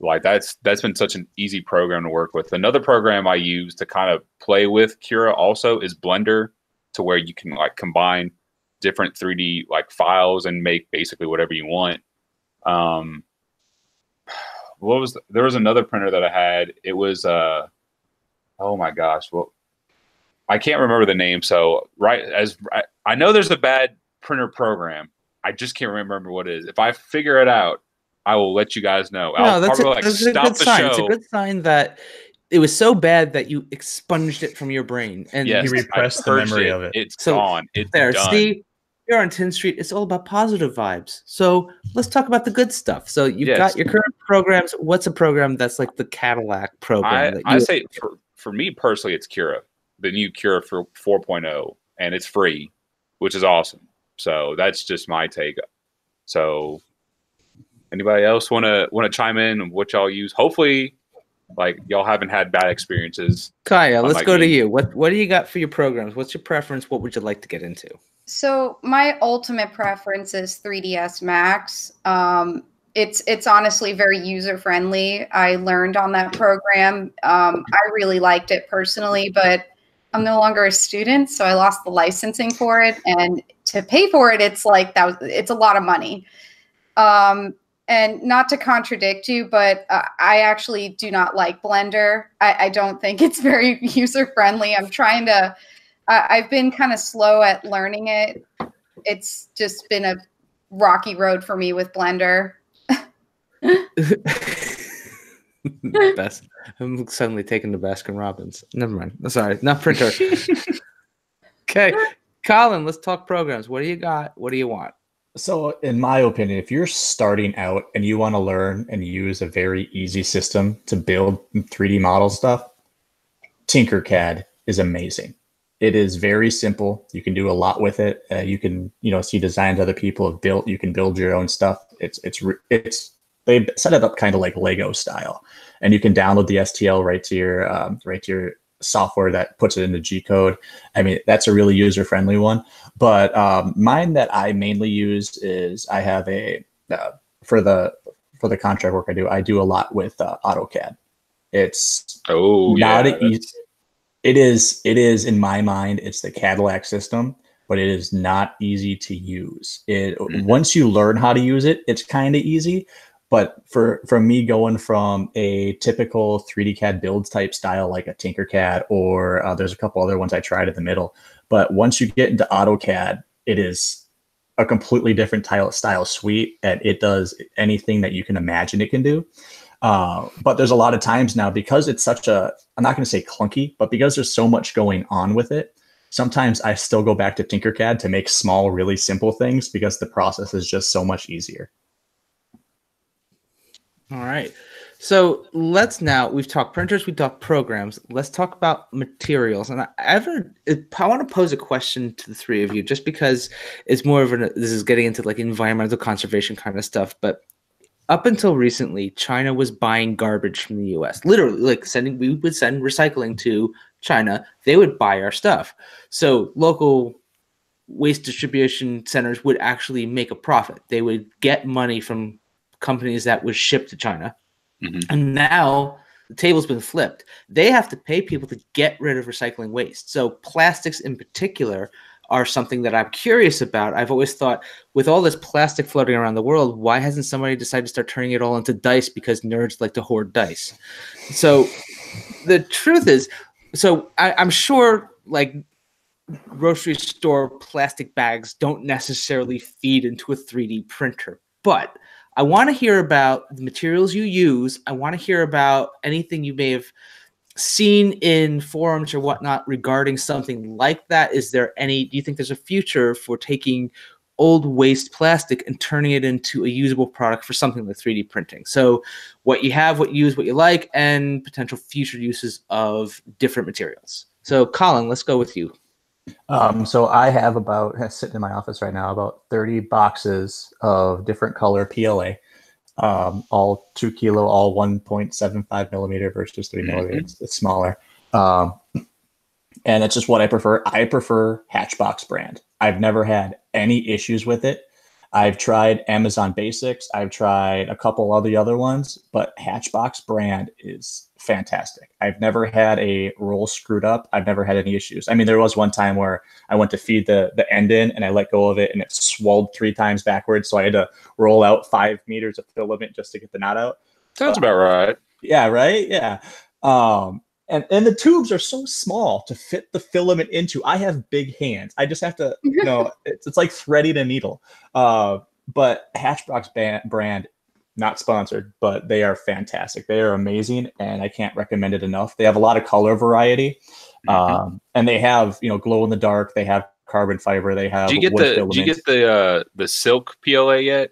Like that's that's been such an easy program to work with. Another program I use to kind of play with Cura also is Blender, to where you can like combine different 3D like files and make basically whatever you want. Um, what was the, there was another printer that I had. It was uh oh my gosh, well I can't remember the name. So right as I, I know there's a bad printer program. I just can't remember what it is. If I figure it out, I will let you guys know. No, I'll that's, a, like that's a stop good the sign. show. It's a good sign that it was so bad that you expunged it from your brain. And yes, You repressed the memory it. of it. It's So, gone. It's there, done. see, you're on 10th Street. It's all about positive vibes. So let's talk about the good stuff. So you've Yes. got your current programs. What's a program that's like the Cadillac program? I, that I say for, for me personally, it's Cura, the new Cura for 4.0, and it's free, which is awesome. So that's just my take. So anybody else want to want to chime in on what y'all use? Hopefully, like y'all haven't had bad experiences. Kaya, let's Unlike go to you. What What do you got for your programs? What's your preference? What would you like to get into? So my ultimate preference is 3ds Max. Um, it's it's honestly very user friendly. I learned on that program. Um, I really liked it personally, but I'm no longer a student, so I lost the licensing for it, and to pay for it, it's like that. Was, it's a lot of money. Um, and not to contradict you, but uh, I actually do not like Blender. I, I don't think it's very user friendly. I'm trying to. I, I've been kind of slow at learning it. It's just been a rocky road for me with Blender. Best. I'm suddenly taking the Baskin Robbins. Never mind. Sorry, not printer. okay, Colin, let's talk programs. What do you got? What do you want? So, in my opinion, if you're starting out and you want to learn and use a very easy system to build 3D model stuff, Tinkercad is amazing. It is very simple. You can do a lot with it. Uh, you can, you know, see designs other people have built. You can build your own stuff. It's it's it's they set it up kind of like Lego style, and you can download the STL right to your um, right to your software that puts it into G code. I mean, that's a really user friendly one. But um, mine that I mainly use is I have a uh, for the for the contract work I do. I do a lot with uh, AutoCAD. It's Oh, not yeah, easy. It is. It is in my mind. It's the Cadillac system, but it is not easy to use. It Mhm. once you learn how to use it, it's kind of easy. But for for me, going from a typical 3D CAD builds type style like a Tinkercad, or uh, there's a couple other ones I tried in the middle. But once you get into AutoCAD, it is a completely different tile style suite, and it does anything that you can imagine it can do. Uh, but there's a lot of times now because it's such a I'm not going to say clunky, but because there's so much going on with it, sometimes I still go back to Tinkercad to make small, really simple things because the process is just so much easier. All right. So let's now we've talked printers, we've talked programs. Let's talk about materials. And I ever I want to pose a question to the three of you, just because it's more of an this is getting into like environmental conservation kind of stuff. But up until recently, China was buying garbage from the US. Literally, like sending, we would send recycling to China. They would buy our stuff. So local waste distribution centers would actually make a profit. They would get money from companies that would ship to China. Mm-hmm. And now the table's been flipped. They have to pay people to get rid of recycling waste. So plastics in particular are something that I'm curious about. I've always thought with all this plastic floating around the world, why hasn't somebody decided to start turning it all into dice because nerds like to hoard dice? So the truth is, so I, I'm sure like grocery store plastic bags don't necessarily feed into a 3D printer, but I want to hear about the materials you use. I want to hear about anything you may have seen in forums or whatnot regarding something like that. Is there any, do you think there's a future for taking old waste plastic and turning it into a usable product for something like 3D printing? So, what you have, what you use, what you like, and potential future uses of different materials. So, Colin, let's go with you. Um, so I have about sitting in my office right now about 30 boxes of different color PLA, um, all two kilo, all 1.75 millimeter versus 3 mm-hmm. millimeters. It's smaller. Um, and it's just what I prefer. I prefer Hatchbox brand. I've never had any issues with it. I've tried Amazon Basics. I've tried a couple of the other ones, but Hatchbox brand is fantastic. I've never had a roll screwed up. I've never had any issues. I mean, there was one time where I went to feed the the end in and I let go of it and it swelled three times backwards. So I had to roll out five meters of filament just to get the knot out. Sounds uh, about right. Yeah, right. Yeah. Um, and and the tubes are so small to fit the filament into. I have big hands. I just have to, you know, it's, it's like threading a needle. Uh, but Hatchbox band, brand, not sponsored, but they are fantastic. They are amazing, and I can't recommend it enough. They have a lot of color variety, mm-hmm. um, and they have you know glow in the dark. They have carbon fiber. They have. Do you get the filament. Do you get the uh, the silk PLA yet?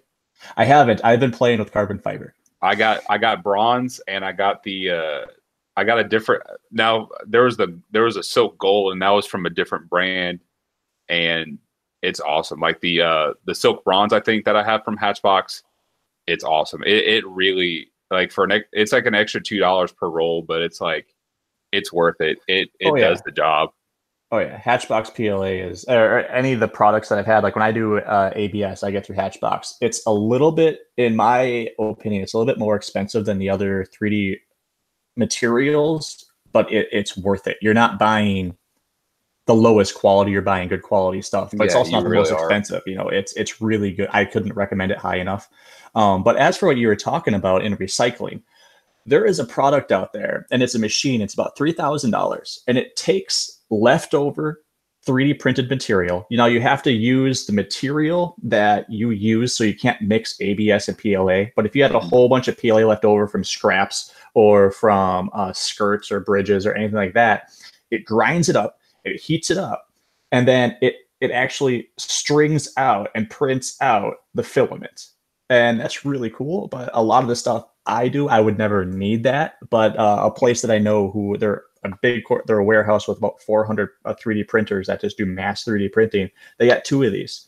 I haven't. I've been playing with carbon fiber. I got I got bronze and I got the uh, I got a different now there was the there was a silk gold and that was from a different brand and it's awesome. Like the uh the silk bronze I think that I have from Hatchbox, it's awesome. It, it really like for an it's like an extra two dollars per roll, but it's like it's worth it. It it oh, yeah. does the job. Oh yeah, Hatchbox PLA is or any of the products that I've had. Like when I do uh, ABS, I get through Hatchbox. It's a little bit, in my opinion, it's a little bit more expensive than the other 3D materials, but it, it's worth it. You're not buying the lowest quality, you're buying good quality stuff, but yeah, it's also not the really most are. expensive. You know, it's it's really good. I couldn't recommend it high enough. Um, but as for what you were talking about in recycling, there is a product out there and it's a machine. It's about three thousand dollars, and it takes leftover 3D printed material. You know, you have to use the material that you use, so you can't mix ABS and PLA. But if you had a whole bunch of PLA left over from scraps or from uh, skirts or bridges or anything like that, it grinds it up, it heats it up, and then it it actually strings out and prints out the filament. And that's really cool. But a lot of the stuff I do, I would never need that. But uh, a place that I know who they're a big, they're a warehouse with about 400 uh, 3D printers that just do mass 3D printing. They got two of these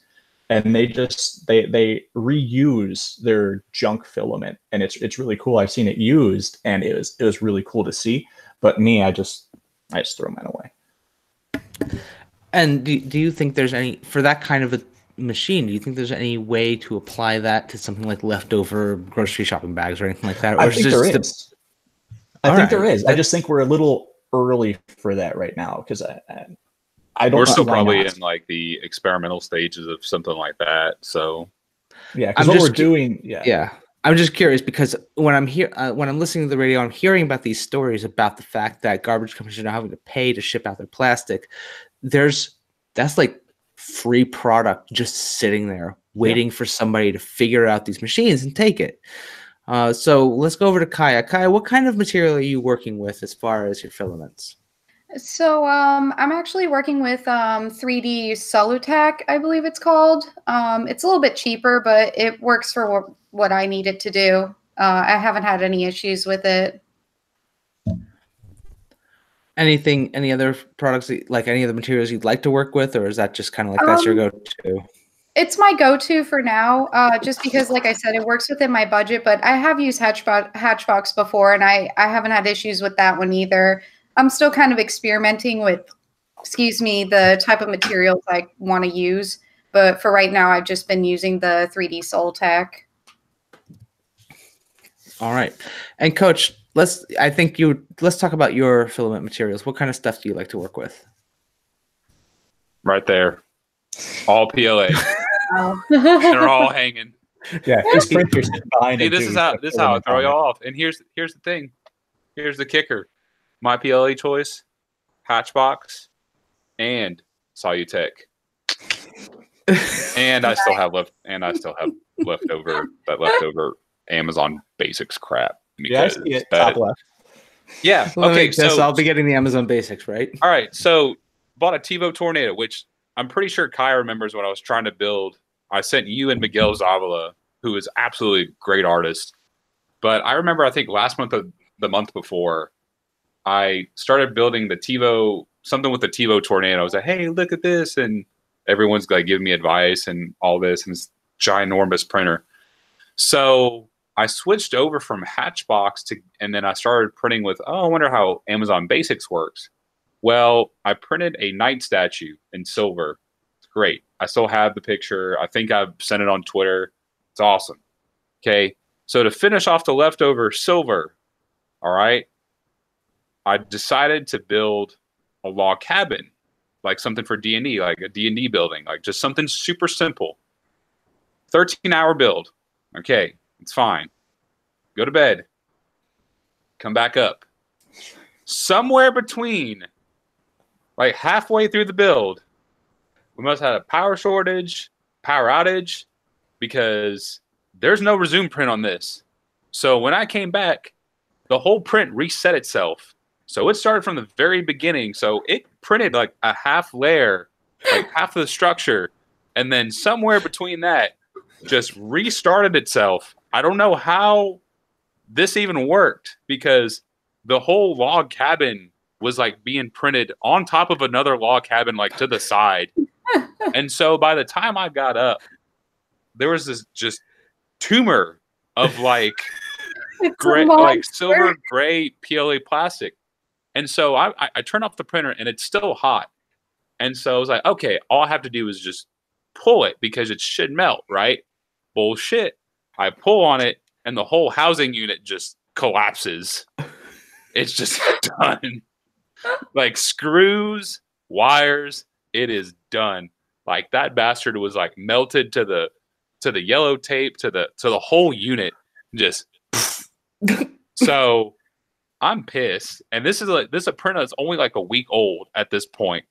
and they just they they reuse their junk filament and it's it's really cool i've seen it used and it was it was really cool to see but me i just i just throw mine away and do, do you think there's any for that kind of a machine do you think there's any way to apply that to something like leftover grocery shopping bags or anything like that or i think there is the... i think right. there is i just think we're a little early for that right now because I, I I don't. We're still probably not. in like the experimental stages of something like that. So yeah, because what we're doing, yeah, yeah. I'm just curious because when I'm here, uh, when I'm listening to the radio, I'm hearing about these stories about the fact that garbage companies are now having to pay to ship out their plastic. There's that's like free product just sitting there waiting yeah. for somebody to figure out these machines and take it. Uh, so let's go over to Kaya. Kaya, what kind of material are you working with as far as your filaments? So um, I'm actually working with um, 3D Solutech, I believe it's called. Um, it's a little bit cheaper, but it works for what, what I need it to do. Uh, I haven't had any issues with it. Anything, any other products, like any of the materials you'd like to work with, or is that just kind of like that's your um, go-to? It's my go-to for now, uh, just because, like I said, it works within my budget. But I have used Hatchbox, Hatchbox before, and I I haven't had issues with that one either. I'm still kind of experimenting with, excuse me, the type of materials I want to use. But for right now, I've just been using the 3D Solutech. All right, and Coach, let's. I think you. Let's talk about your filament materials. What kind of stuff do you like to work with? Right there, all PLA. They're all hanging. Yeah, just print your behind See, it, this too. is how this is how I throw you the off. And here's here's the thing. Here's the kicker. My PLA choice, Hatchbox, and Solutech. and I still have left and I still have leftover that leftover Amazon basics crap. Yeah, I because see it. that- Top left. yeah. Let Okay. guess, So I'll be getting the Amazon Basics, right? all right. So bought a Tevo Tornado, which I'm pretty sure Kai remembers when I was trying to build. I sent you and Miguel Zavala, who is absolutely a great artist. But I remember, I think last month of the month before, I started building the Tevo, something with the Tevo Tornado. I was like, hey, look at this. And everyone's like giving me advice and all this and this ginormous printer. So I switched over from Hatchbox to, and then I started printing with, oh, I wonder how Amazon Basics works. Well, I printed a knight statue in silver. It's great. I still have the picture. I think I've sent it on Twitter. It's awesome. Okay. So to finish off the leftover silver, all right, I decided to build a log cabin, like something for D&D, like a D&D building, like just something super simple. 13 hour build. Okay, it's fine. Go to bed. Come back up. Somewhere between like halfway through the build, we must have had a power shortage, power outage, because there's no resume print on this. So when I came back, the whole print reset itself. So it started from the very beginning. So it printed like a half layer, like half of the structure, and then somewhere between that, just restarted itself. I don't know how this even worked because the whole log cabin was like being printed on top of another log cabin, like to the side. and so by the time I got up, there was this just tumor of like gray, like silver gray PLA plastic. And so I, I, I turn off the printer and it's still hot. And so I was like, okay, all I have to do is just pull it because it should melt, right? Bullshit. I pull on it and the whole housing unit just collapses. It's just done. Like screws, wires, it is done. Like that bastard was like melted to the to the yellow tape to the to the whole unit just so I'm pissed. And this is like this is a printer that's only like a week old at this point.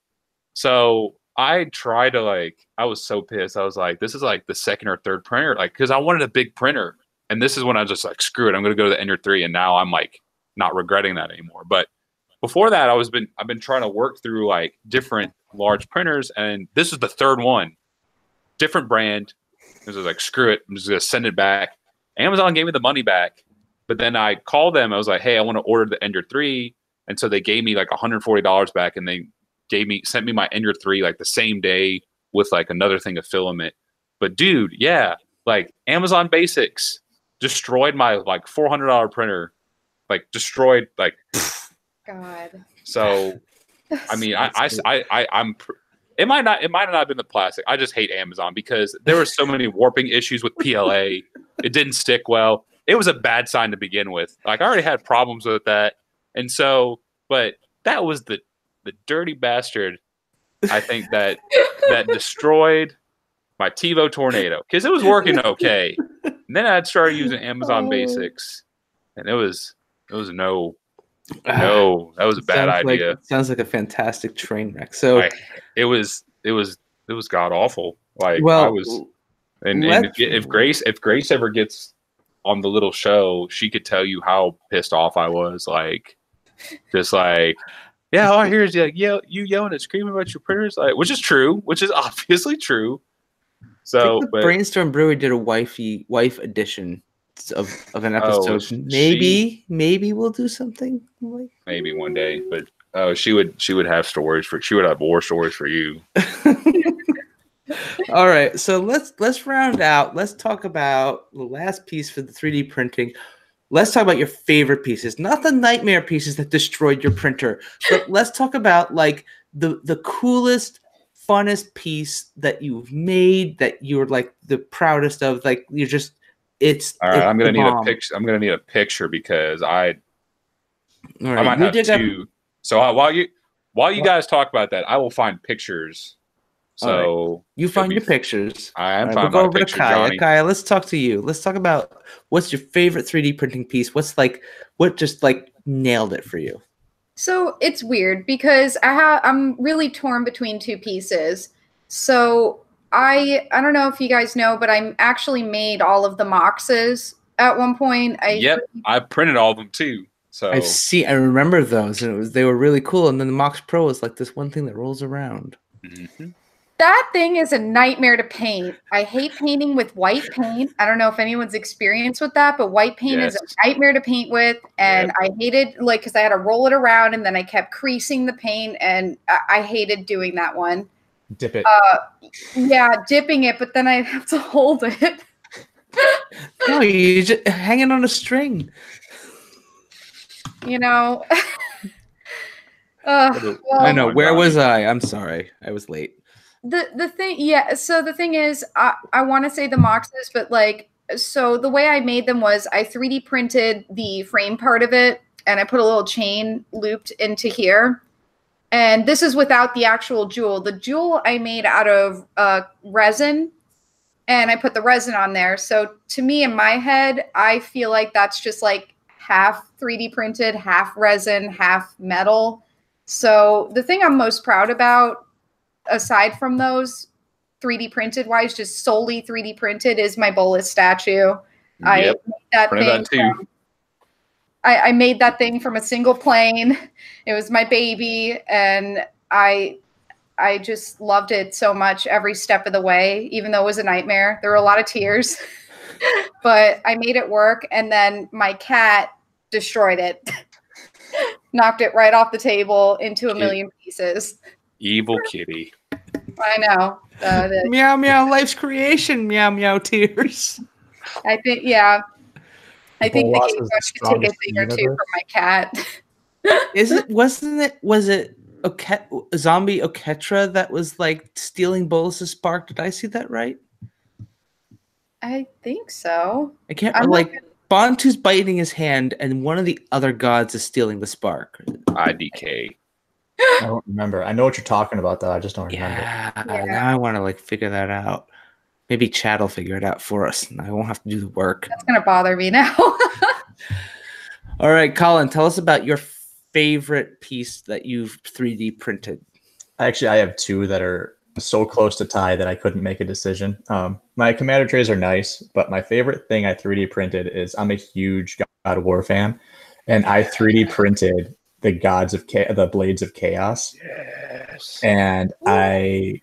So I tried to like I was so pissed. I was like, this is like the second or third printer, like because I wanted a big printer. And this is when I was just like, screw it, I'm gonna go to the Ender 3. And now I'm like not regretting that anymore. But before that, I was been I've been trying to work through like different large printers, and this is the third one. Different brand. This is like, screw it, I'm just gonna send it back. Amazon gave me the money back, but then I called them. I was like, hey, I want to order the Ender 3. And so they gave me like $140 back and they gave me sent me my Ender 3 like the same day with like another thing of filament. But dude, yeah, like Amazon Basics destroyed my like $400 printer. Like destroyed like God. so I mean, I, I, I, I, I'm. pr- It might not. It might not have been the plastic. I just hate Amazon because there were so many warping issues with PLA. It didn't stick well. It was a bad sign to begin with. Like I already had problems with that, and so, but that was the the dirty bastard. I think that that destroyed my Tevo Tornado because it was working okay. And then I'd started using Amazon Oh. Basics, and it was it was no ah, no that was a bad Sounds like- idea. sounds like a fantastic train wreck. So, Like, it was it was it was god awful. Like well, I was and, and if, if Grace if Grace ever gets on the little show, she could tell you how pissed off I was. Like just like yeah, all I hear is like yell you yelling and screaming about your printers, like which is true, which is obviously true. So but Brainstorm Brewery did a wifey wife edition of, of an Oh, episode. she- maybe maybe we'll do something like maybe one day, but oh, she would she would have stories for she would have war stories for you. All right, so let's let's round out. Let's talk about the last piece for the 3D printing. Let's talk about your favorite pieces, not the nightmare pieces that destroyed your printer, but let's talk about like the the coolest, funnest piece that you've made that you're like the proudest of. Like you're just it's. All right, it's I'm gonna need bomb. a picture. I'm gonna need a picture because I All right, I might have dig up- So uh, while you while you What? guys talk about that, I will find pictures. So you find be your pictures. I am All right, finding we'll go over picture, to Kaya. Johnny. Kaya, let's talk to you. Let's talk about what's your favorite 3D printing piece. What's like what just like nailed it for you? So it's weird because I have I'm really torn between two pieces. So I I don't know if you guys know, but I actually made all of the Moxes at one point. I Yep, I printed all of them too. So I see. I remember those, and it was they were really cool. And then the Mox Pearl is like this one thing that rolls around. Mhm. That thing is a nightmare to paint. I hate painting with white paint. I don't know if anyone's experienced with that, but white paint is a nightmare to paint with. And I hated like because I had to roll it around and then I kept creasing the paint, and I, I hated doing that one. Dip it. Uh, yeah, dipping it, but then I have to hold it. No, you just hanging on a string. you know. uh, well, I know. Where God. was I? I'm sorry. I was late. The the thing yeah so the thing is i i want to say the moxes but like so the way i made them was i 3d printed the frame part of it and i put a little chain looped into here. And this is without the actual jewel. The jewel i made out of uh, resin and i put the resin on there. So to me in my head i feel like that's just like half 3d printed half resin half metal. So the thing i'm most proud about aside from those 3D printed wise, just solely 3D printed is my Bolas statue. I made that printed thing. that from- I, I made that thing from a single plane. It was my baby, and I I just loved it so much every step of the way, even though it was a nightmare. There were a lot of tears, but I made it work. And then my cat destroyed it, knocked it right off the table into a million pieces. evil kitty. I know. Uh, the- Meow meow. Life's creation. Meow meow. Tears. I think, yeah. I think the Bolas game is the rush could take a thing or two universe. from my cat. Is it? Wasn't it? Was it? Oke- zombie Oketra that was like stealing Bolas's spark. Did I see that right? I think so. I can't. I'm like looking- Bontu's biting his hand, and one of the other gods is stealing the spark. IDK. I don't remember. I know what you're talking about, though. I just don't remember. Yeah, Yeah. now I want to like figure that out. Maybe Chad will figure it out for us, and I won't have to do the work. That's going to bother me now. All right, Colin, tell us about your favorite piece that you've 3D printed. Actually, I have two that are so close to tie that I couldn't make a decision. Um, my commander trays are nice, but my favorite thing I 3D printed is I'm a huge God of War fan, and I 3D printed the gods of Cha- the blades of chaos, Yes. and I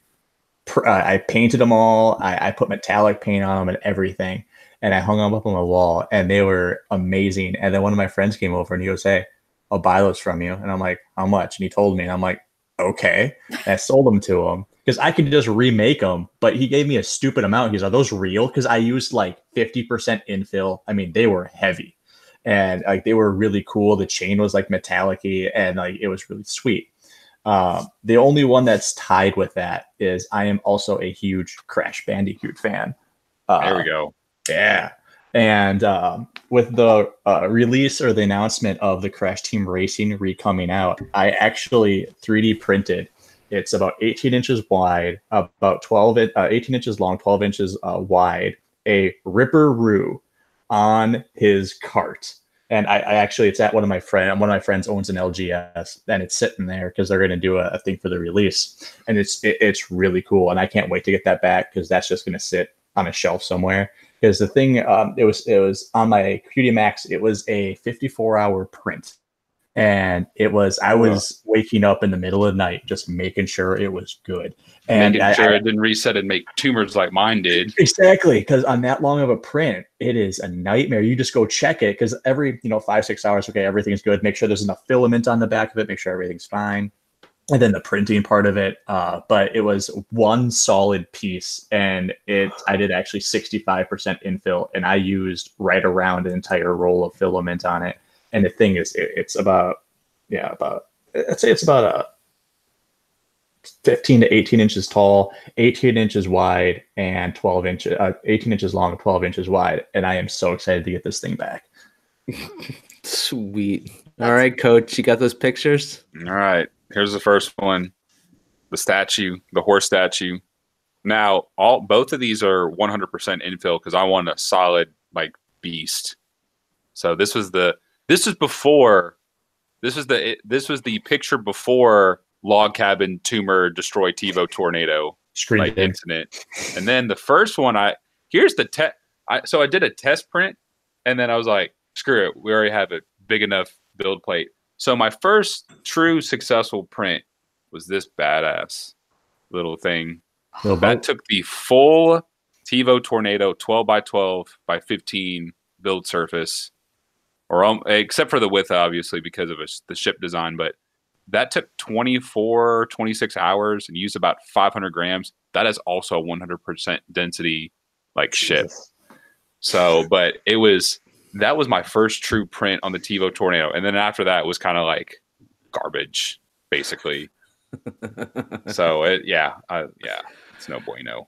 pr- uh, I painted them all. I, I put metallic paint on them and everything, and I hung them up on my wall, and they were amazing. And then one of my friends came over and he goes, "Hey, I'll buy those from you," and I'm like, "How much?" And he told me, and I'm like, "Okay." And I sold them to him because I could just remake them, but he gave me a stupid amount. He's, "Are those real?" Because I used like 50% infill. I mean, they were heavy, and like they were really cool. The chain was like metallic-y, and like it was really sweet. Um, the only one that's tied with that is I am also a huge Crash Bandicoot fan. Uh, There we go. Yeah. And um, with the uh, release or the announcement of the Crash Team Racing re coming out, I actually 3D printed. It's about 18 inches wide, about 12, in- uh, 18 inches long, 12 inches uh, wide, a Ripper Roo on his cart. And I, I actually, it's at one of my friend, one of my friends owns an LGS, and it's sitting there because they're going to do a, a thing for the release, and it's it, it's really cool, and I can't wait to get that back because that's just going to sit on a shelf somewhere because the thing um, it was it was on my QD Max. It was a 54 hour print, and it was I was waking up in the middle of the night just making sure it was good. And Making I- sure I- it didn't reset and make tumors like mine did. exactly because on that long of a print, it is a nightmare. You just go check it because every you know five six hours, okay, everything's good. Make sure there's enough filament on the back of it. Make sure everything's fine. and then the printing part of it. Uh, but it was one solid piece, and it I did actually 65% infill, and I used right around an entire roll of filament on it. And the thing is, it, it's about yeah, about I'd say it's about a 15 to 18 inches tall, 18 inches wide, and 12 inches, uh, 18 inches long, and 12 inches wide. And I am so excited to get this thing back. Sweet. All right, coach, you got those pictures? All right. Here's the first one the statue, the horse statue. Now, all both of these are 100% infill because I want a solid like beast. So this was the this was before this was the this was the picture before log cabin tumor destroy Tevo tornado like, incident. And then the first one I here's the test I so I did a test print and then I was like, screw it, we already have a big enough build plate. So my first true successful print was this badass little thing. Little that took the full Tevo Tornado 12 by 12 by 15 build surface, or um, except for the width, obviously, because of a, the ship design. But that took 24, 26 hours and used about 500 grams. That is also a 100% density, like ship. So, but it was that was my first true print on the Tevo Tornado, and then after that was kind of like garbage, basically. so it, yeah, uh, yeah, it's no bueno.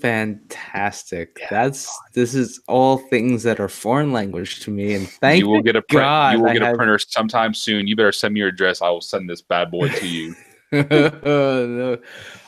Fantastic. Yeah. That's this is all things that are foreign language to me, and thank you will get a print. God you will get I a have... printer sometime soon. You better send me your address. I will send this bad boy to you. no.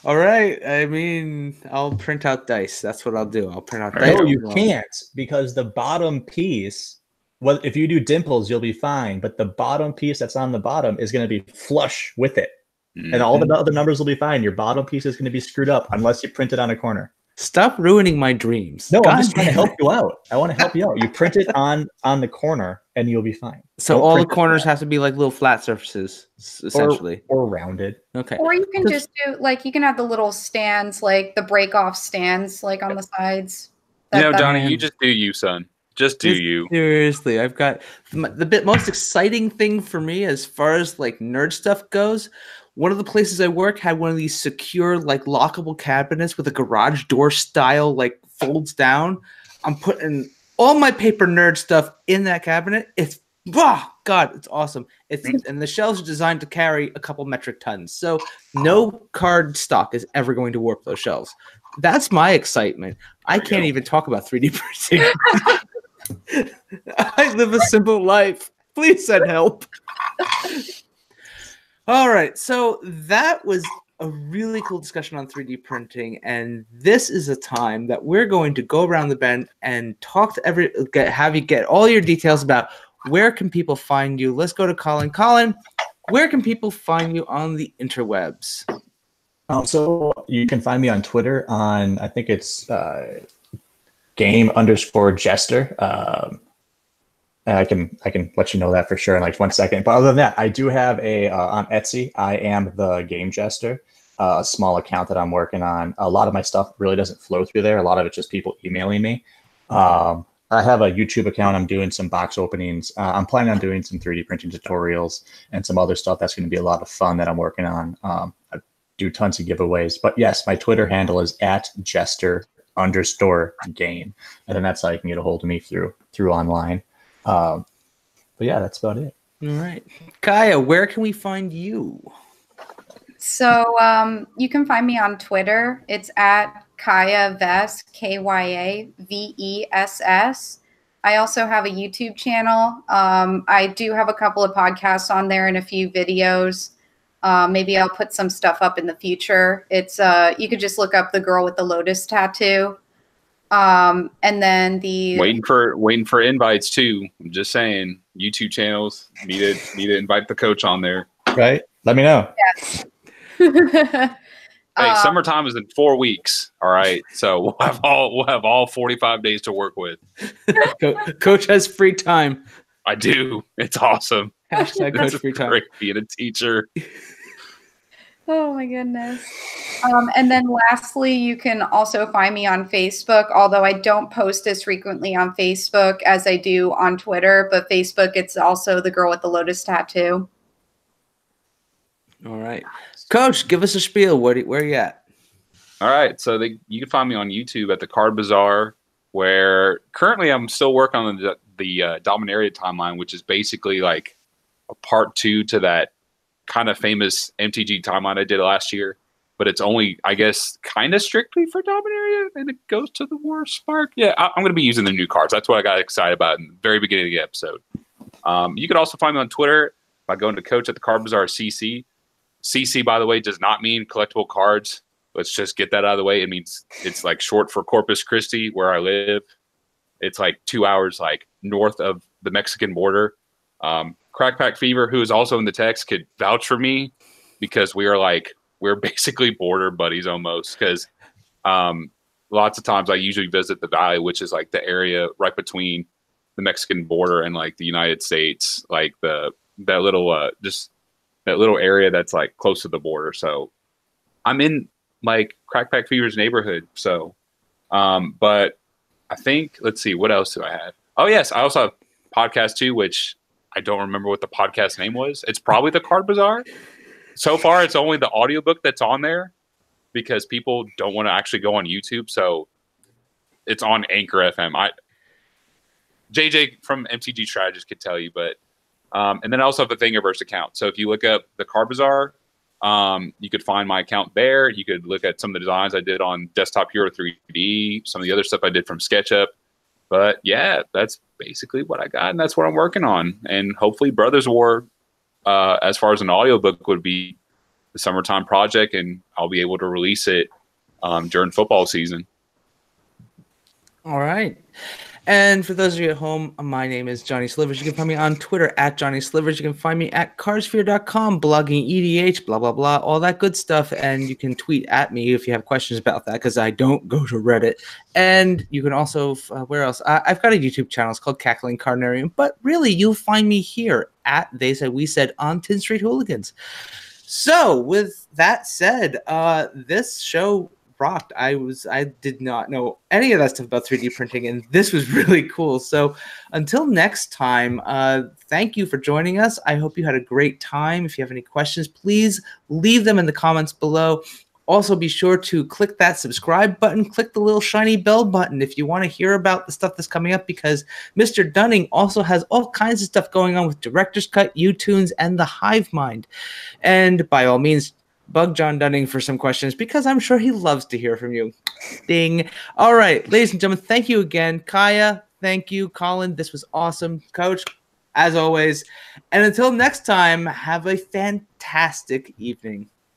All right. I mean, I'll print out dice. That's what I'll do. I'll print out dice. No, you can't because the bottom piece, well, if you do dimples, you'll be fine. But the bottom piece that's on the bottom is going to be flush with it. Mm-hmm. And all the other numbers will be fine. Your bottom piece is going to be screwed up unless you print it on a corner. Stop ruining my dreams. No, God I'm just trying to help you out. I want to help you out. You print it on on the corner and you'll be fine. So Don't all the corners have to be like little flat surfaces, essentially, or, or rounded. Okay. Or you can just do like you can have the little stands, like the break off stands, like on the sides. That, you know, Donnie, you just do you, son. Just do just you. Seriously, I've got the bit most exciting thing for me as far as like nerd stuff goes one of the places I work had one of these secure, like lockable cabinets with a garage door style, like folds down. I'm putting all my paper nerd stuff in that cabinet. It's oh god, it's awesome. It's and the shelves are designed to carry a couple metric tons. So no card stock is ever going to warp those shelves. That's my excitement. I can't even talk about 3D printing. I live a simple life. Please send help. All right. So that was a really cool discussion on 3D printing, and this is a time that we're going to go around the bend and talk to every get, have you get all your details about where can people find you. Let's go to Colin. Colin, where can people find you on the interwebs? Um, so you can find me on Twitter on I think it's uh, game underscore jester. Um, I can I can let you know that for sure in like one second. But other than that, I do have a uh, on Etsy. I am the Game Jester, uh, a small account that I'm working on. A lot of my stuff really doesn't flow through there. A lot of it's just people emailing me. Um, I have a YouTube account. I'm doing some box openings. Uh, I'm planning on doing some 3D printing tutorials and some other stuff. That's going to be a lot of fun that I'm working on. Um, I do tons of giveaways. But yes, my Twitter handle is at Jester underscore game, and then that's how you can get a hold of me through through online. Um, but yeah, that's about it. All right. Kaya, where can we find you? So um, you can find me on Twitter. It's at Kaya Vess, K Y A V E S S. I also have a YouTube channel. Um, I do have a couple of podcasts on there and a few videos. Uh, maybe I'll put some stuff up in the future. It's uh, you could just look up the girl with the lotus tattoo. Um, and then the waiting for waiting for invites too. I'm just saying, YouTube channels need to need to invite the coach on there. Right. Let me know. Yes. hey, um, summertime is in four weeks. All right, so we'll have all we'll have all 45 days to work with. coach has free time. I do. It's awesome. Hashtag coach free time. Great being a teacher. Oh my goodness. Um, and then lastly, you can also find me on Facebook, although I don't post as frequently on Facebook as I do on Twitter. But Facebook, it's also the girl with the lotus tattoo. All right, Coach, give us a spiel. Where where are you at? All right, so they, you can find me on YouTube at the Card Bazaar, where currently I'm still working on the the uh, Dominaria timeline, which is basically like a part two to that kind of famous MTG timeline I did last year. But it's only, I guess, kind of strictly for Dominaria, and it goes to the War Spark. Yeah, I, am going to be using the new cards. That's what I got excited about in the very beginning of the episode. Um, you can also find me on Twitter by going to Coach at the Card Bazaar CC. CC, by the way, does not mean collectible cards. Let's just get that out of the way. It means it's like short for Corpus Christi, where I live. It's like two hours like north of the Mexican border. Um, Crackpack Fever, who is also in the text, could vouch for me because we are like we're basically border buddies almost. Because um, lots of times I usually visit the valley, which is like the area right between the Mexican border and like the United States, like the that little uh, just that little area that's like close to the border. So I'm in like Crackpack Fever's neighborhood. So, um, but I think let's see, what else do I have? Oh yes, I also have podcast too, which I don't remember what the podcast name was. It's probably the Card Bazaar. So far, it's only the audiobook that's on there because people don't want to actually go on YouTube. So it's on Anchor FM. I JJ from MTG Strategist could tell you, but um, and then I also have the Thingiverse account. So if you look up the Card Bazaar, um, you could find my account there. You could look at some of the designs I did on Desktop Hero 3D, some of the other stuff I did from SketchUp. But yeah, that's basically what I got, and that's what I'm working on. And hopefully, Brothers War, uh, as far as an audiobook, would be the summertime project, and I'll be able to release it um, during football season. All right. And for those of you at home, my name is Johnny Slivers. You can find me on Twitter at Johnny Slivers. You can find me at cardsphere.com, blogging EDH, blah, blah, blah, all that good stuff. And you can tweet at me if you have questions about that because I don't go to Reddit. And you can also, uh, where else? I, have got a YouTube channel. It's called Cackling Carnarium. But really, you'll find me here at They Said We Said on Tin Street Hooligans. So, with that said, uh, this show rocked. I was I did not know any of that stuff about 3D printing, and this was really cool. So until next time, uh, thank you for joining us. I hope you had a great time. If you have any questions, please leave them in the comments below. Also, be sure to click that subscribe button, click the little shiny bell button if you want to hear about the stuff that's coming up because Mr. Dunning also has all kinds of stuff going on with Director's Cut, U Tunes, and the Hive Mind. And by all means, bug John Dunning for some questions because I'm sure he loves to hear from you. Ding. All right, ladies and gentlemen, thank you again. Kaya, thank you. Colin, this was awesome. Coach, as always. And until next time, have a fantastic evening.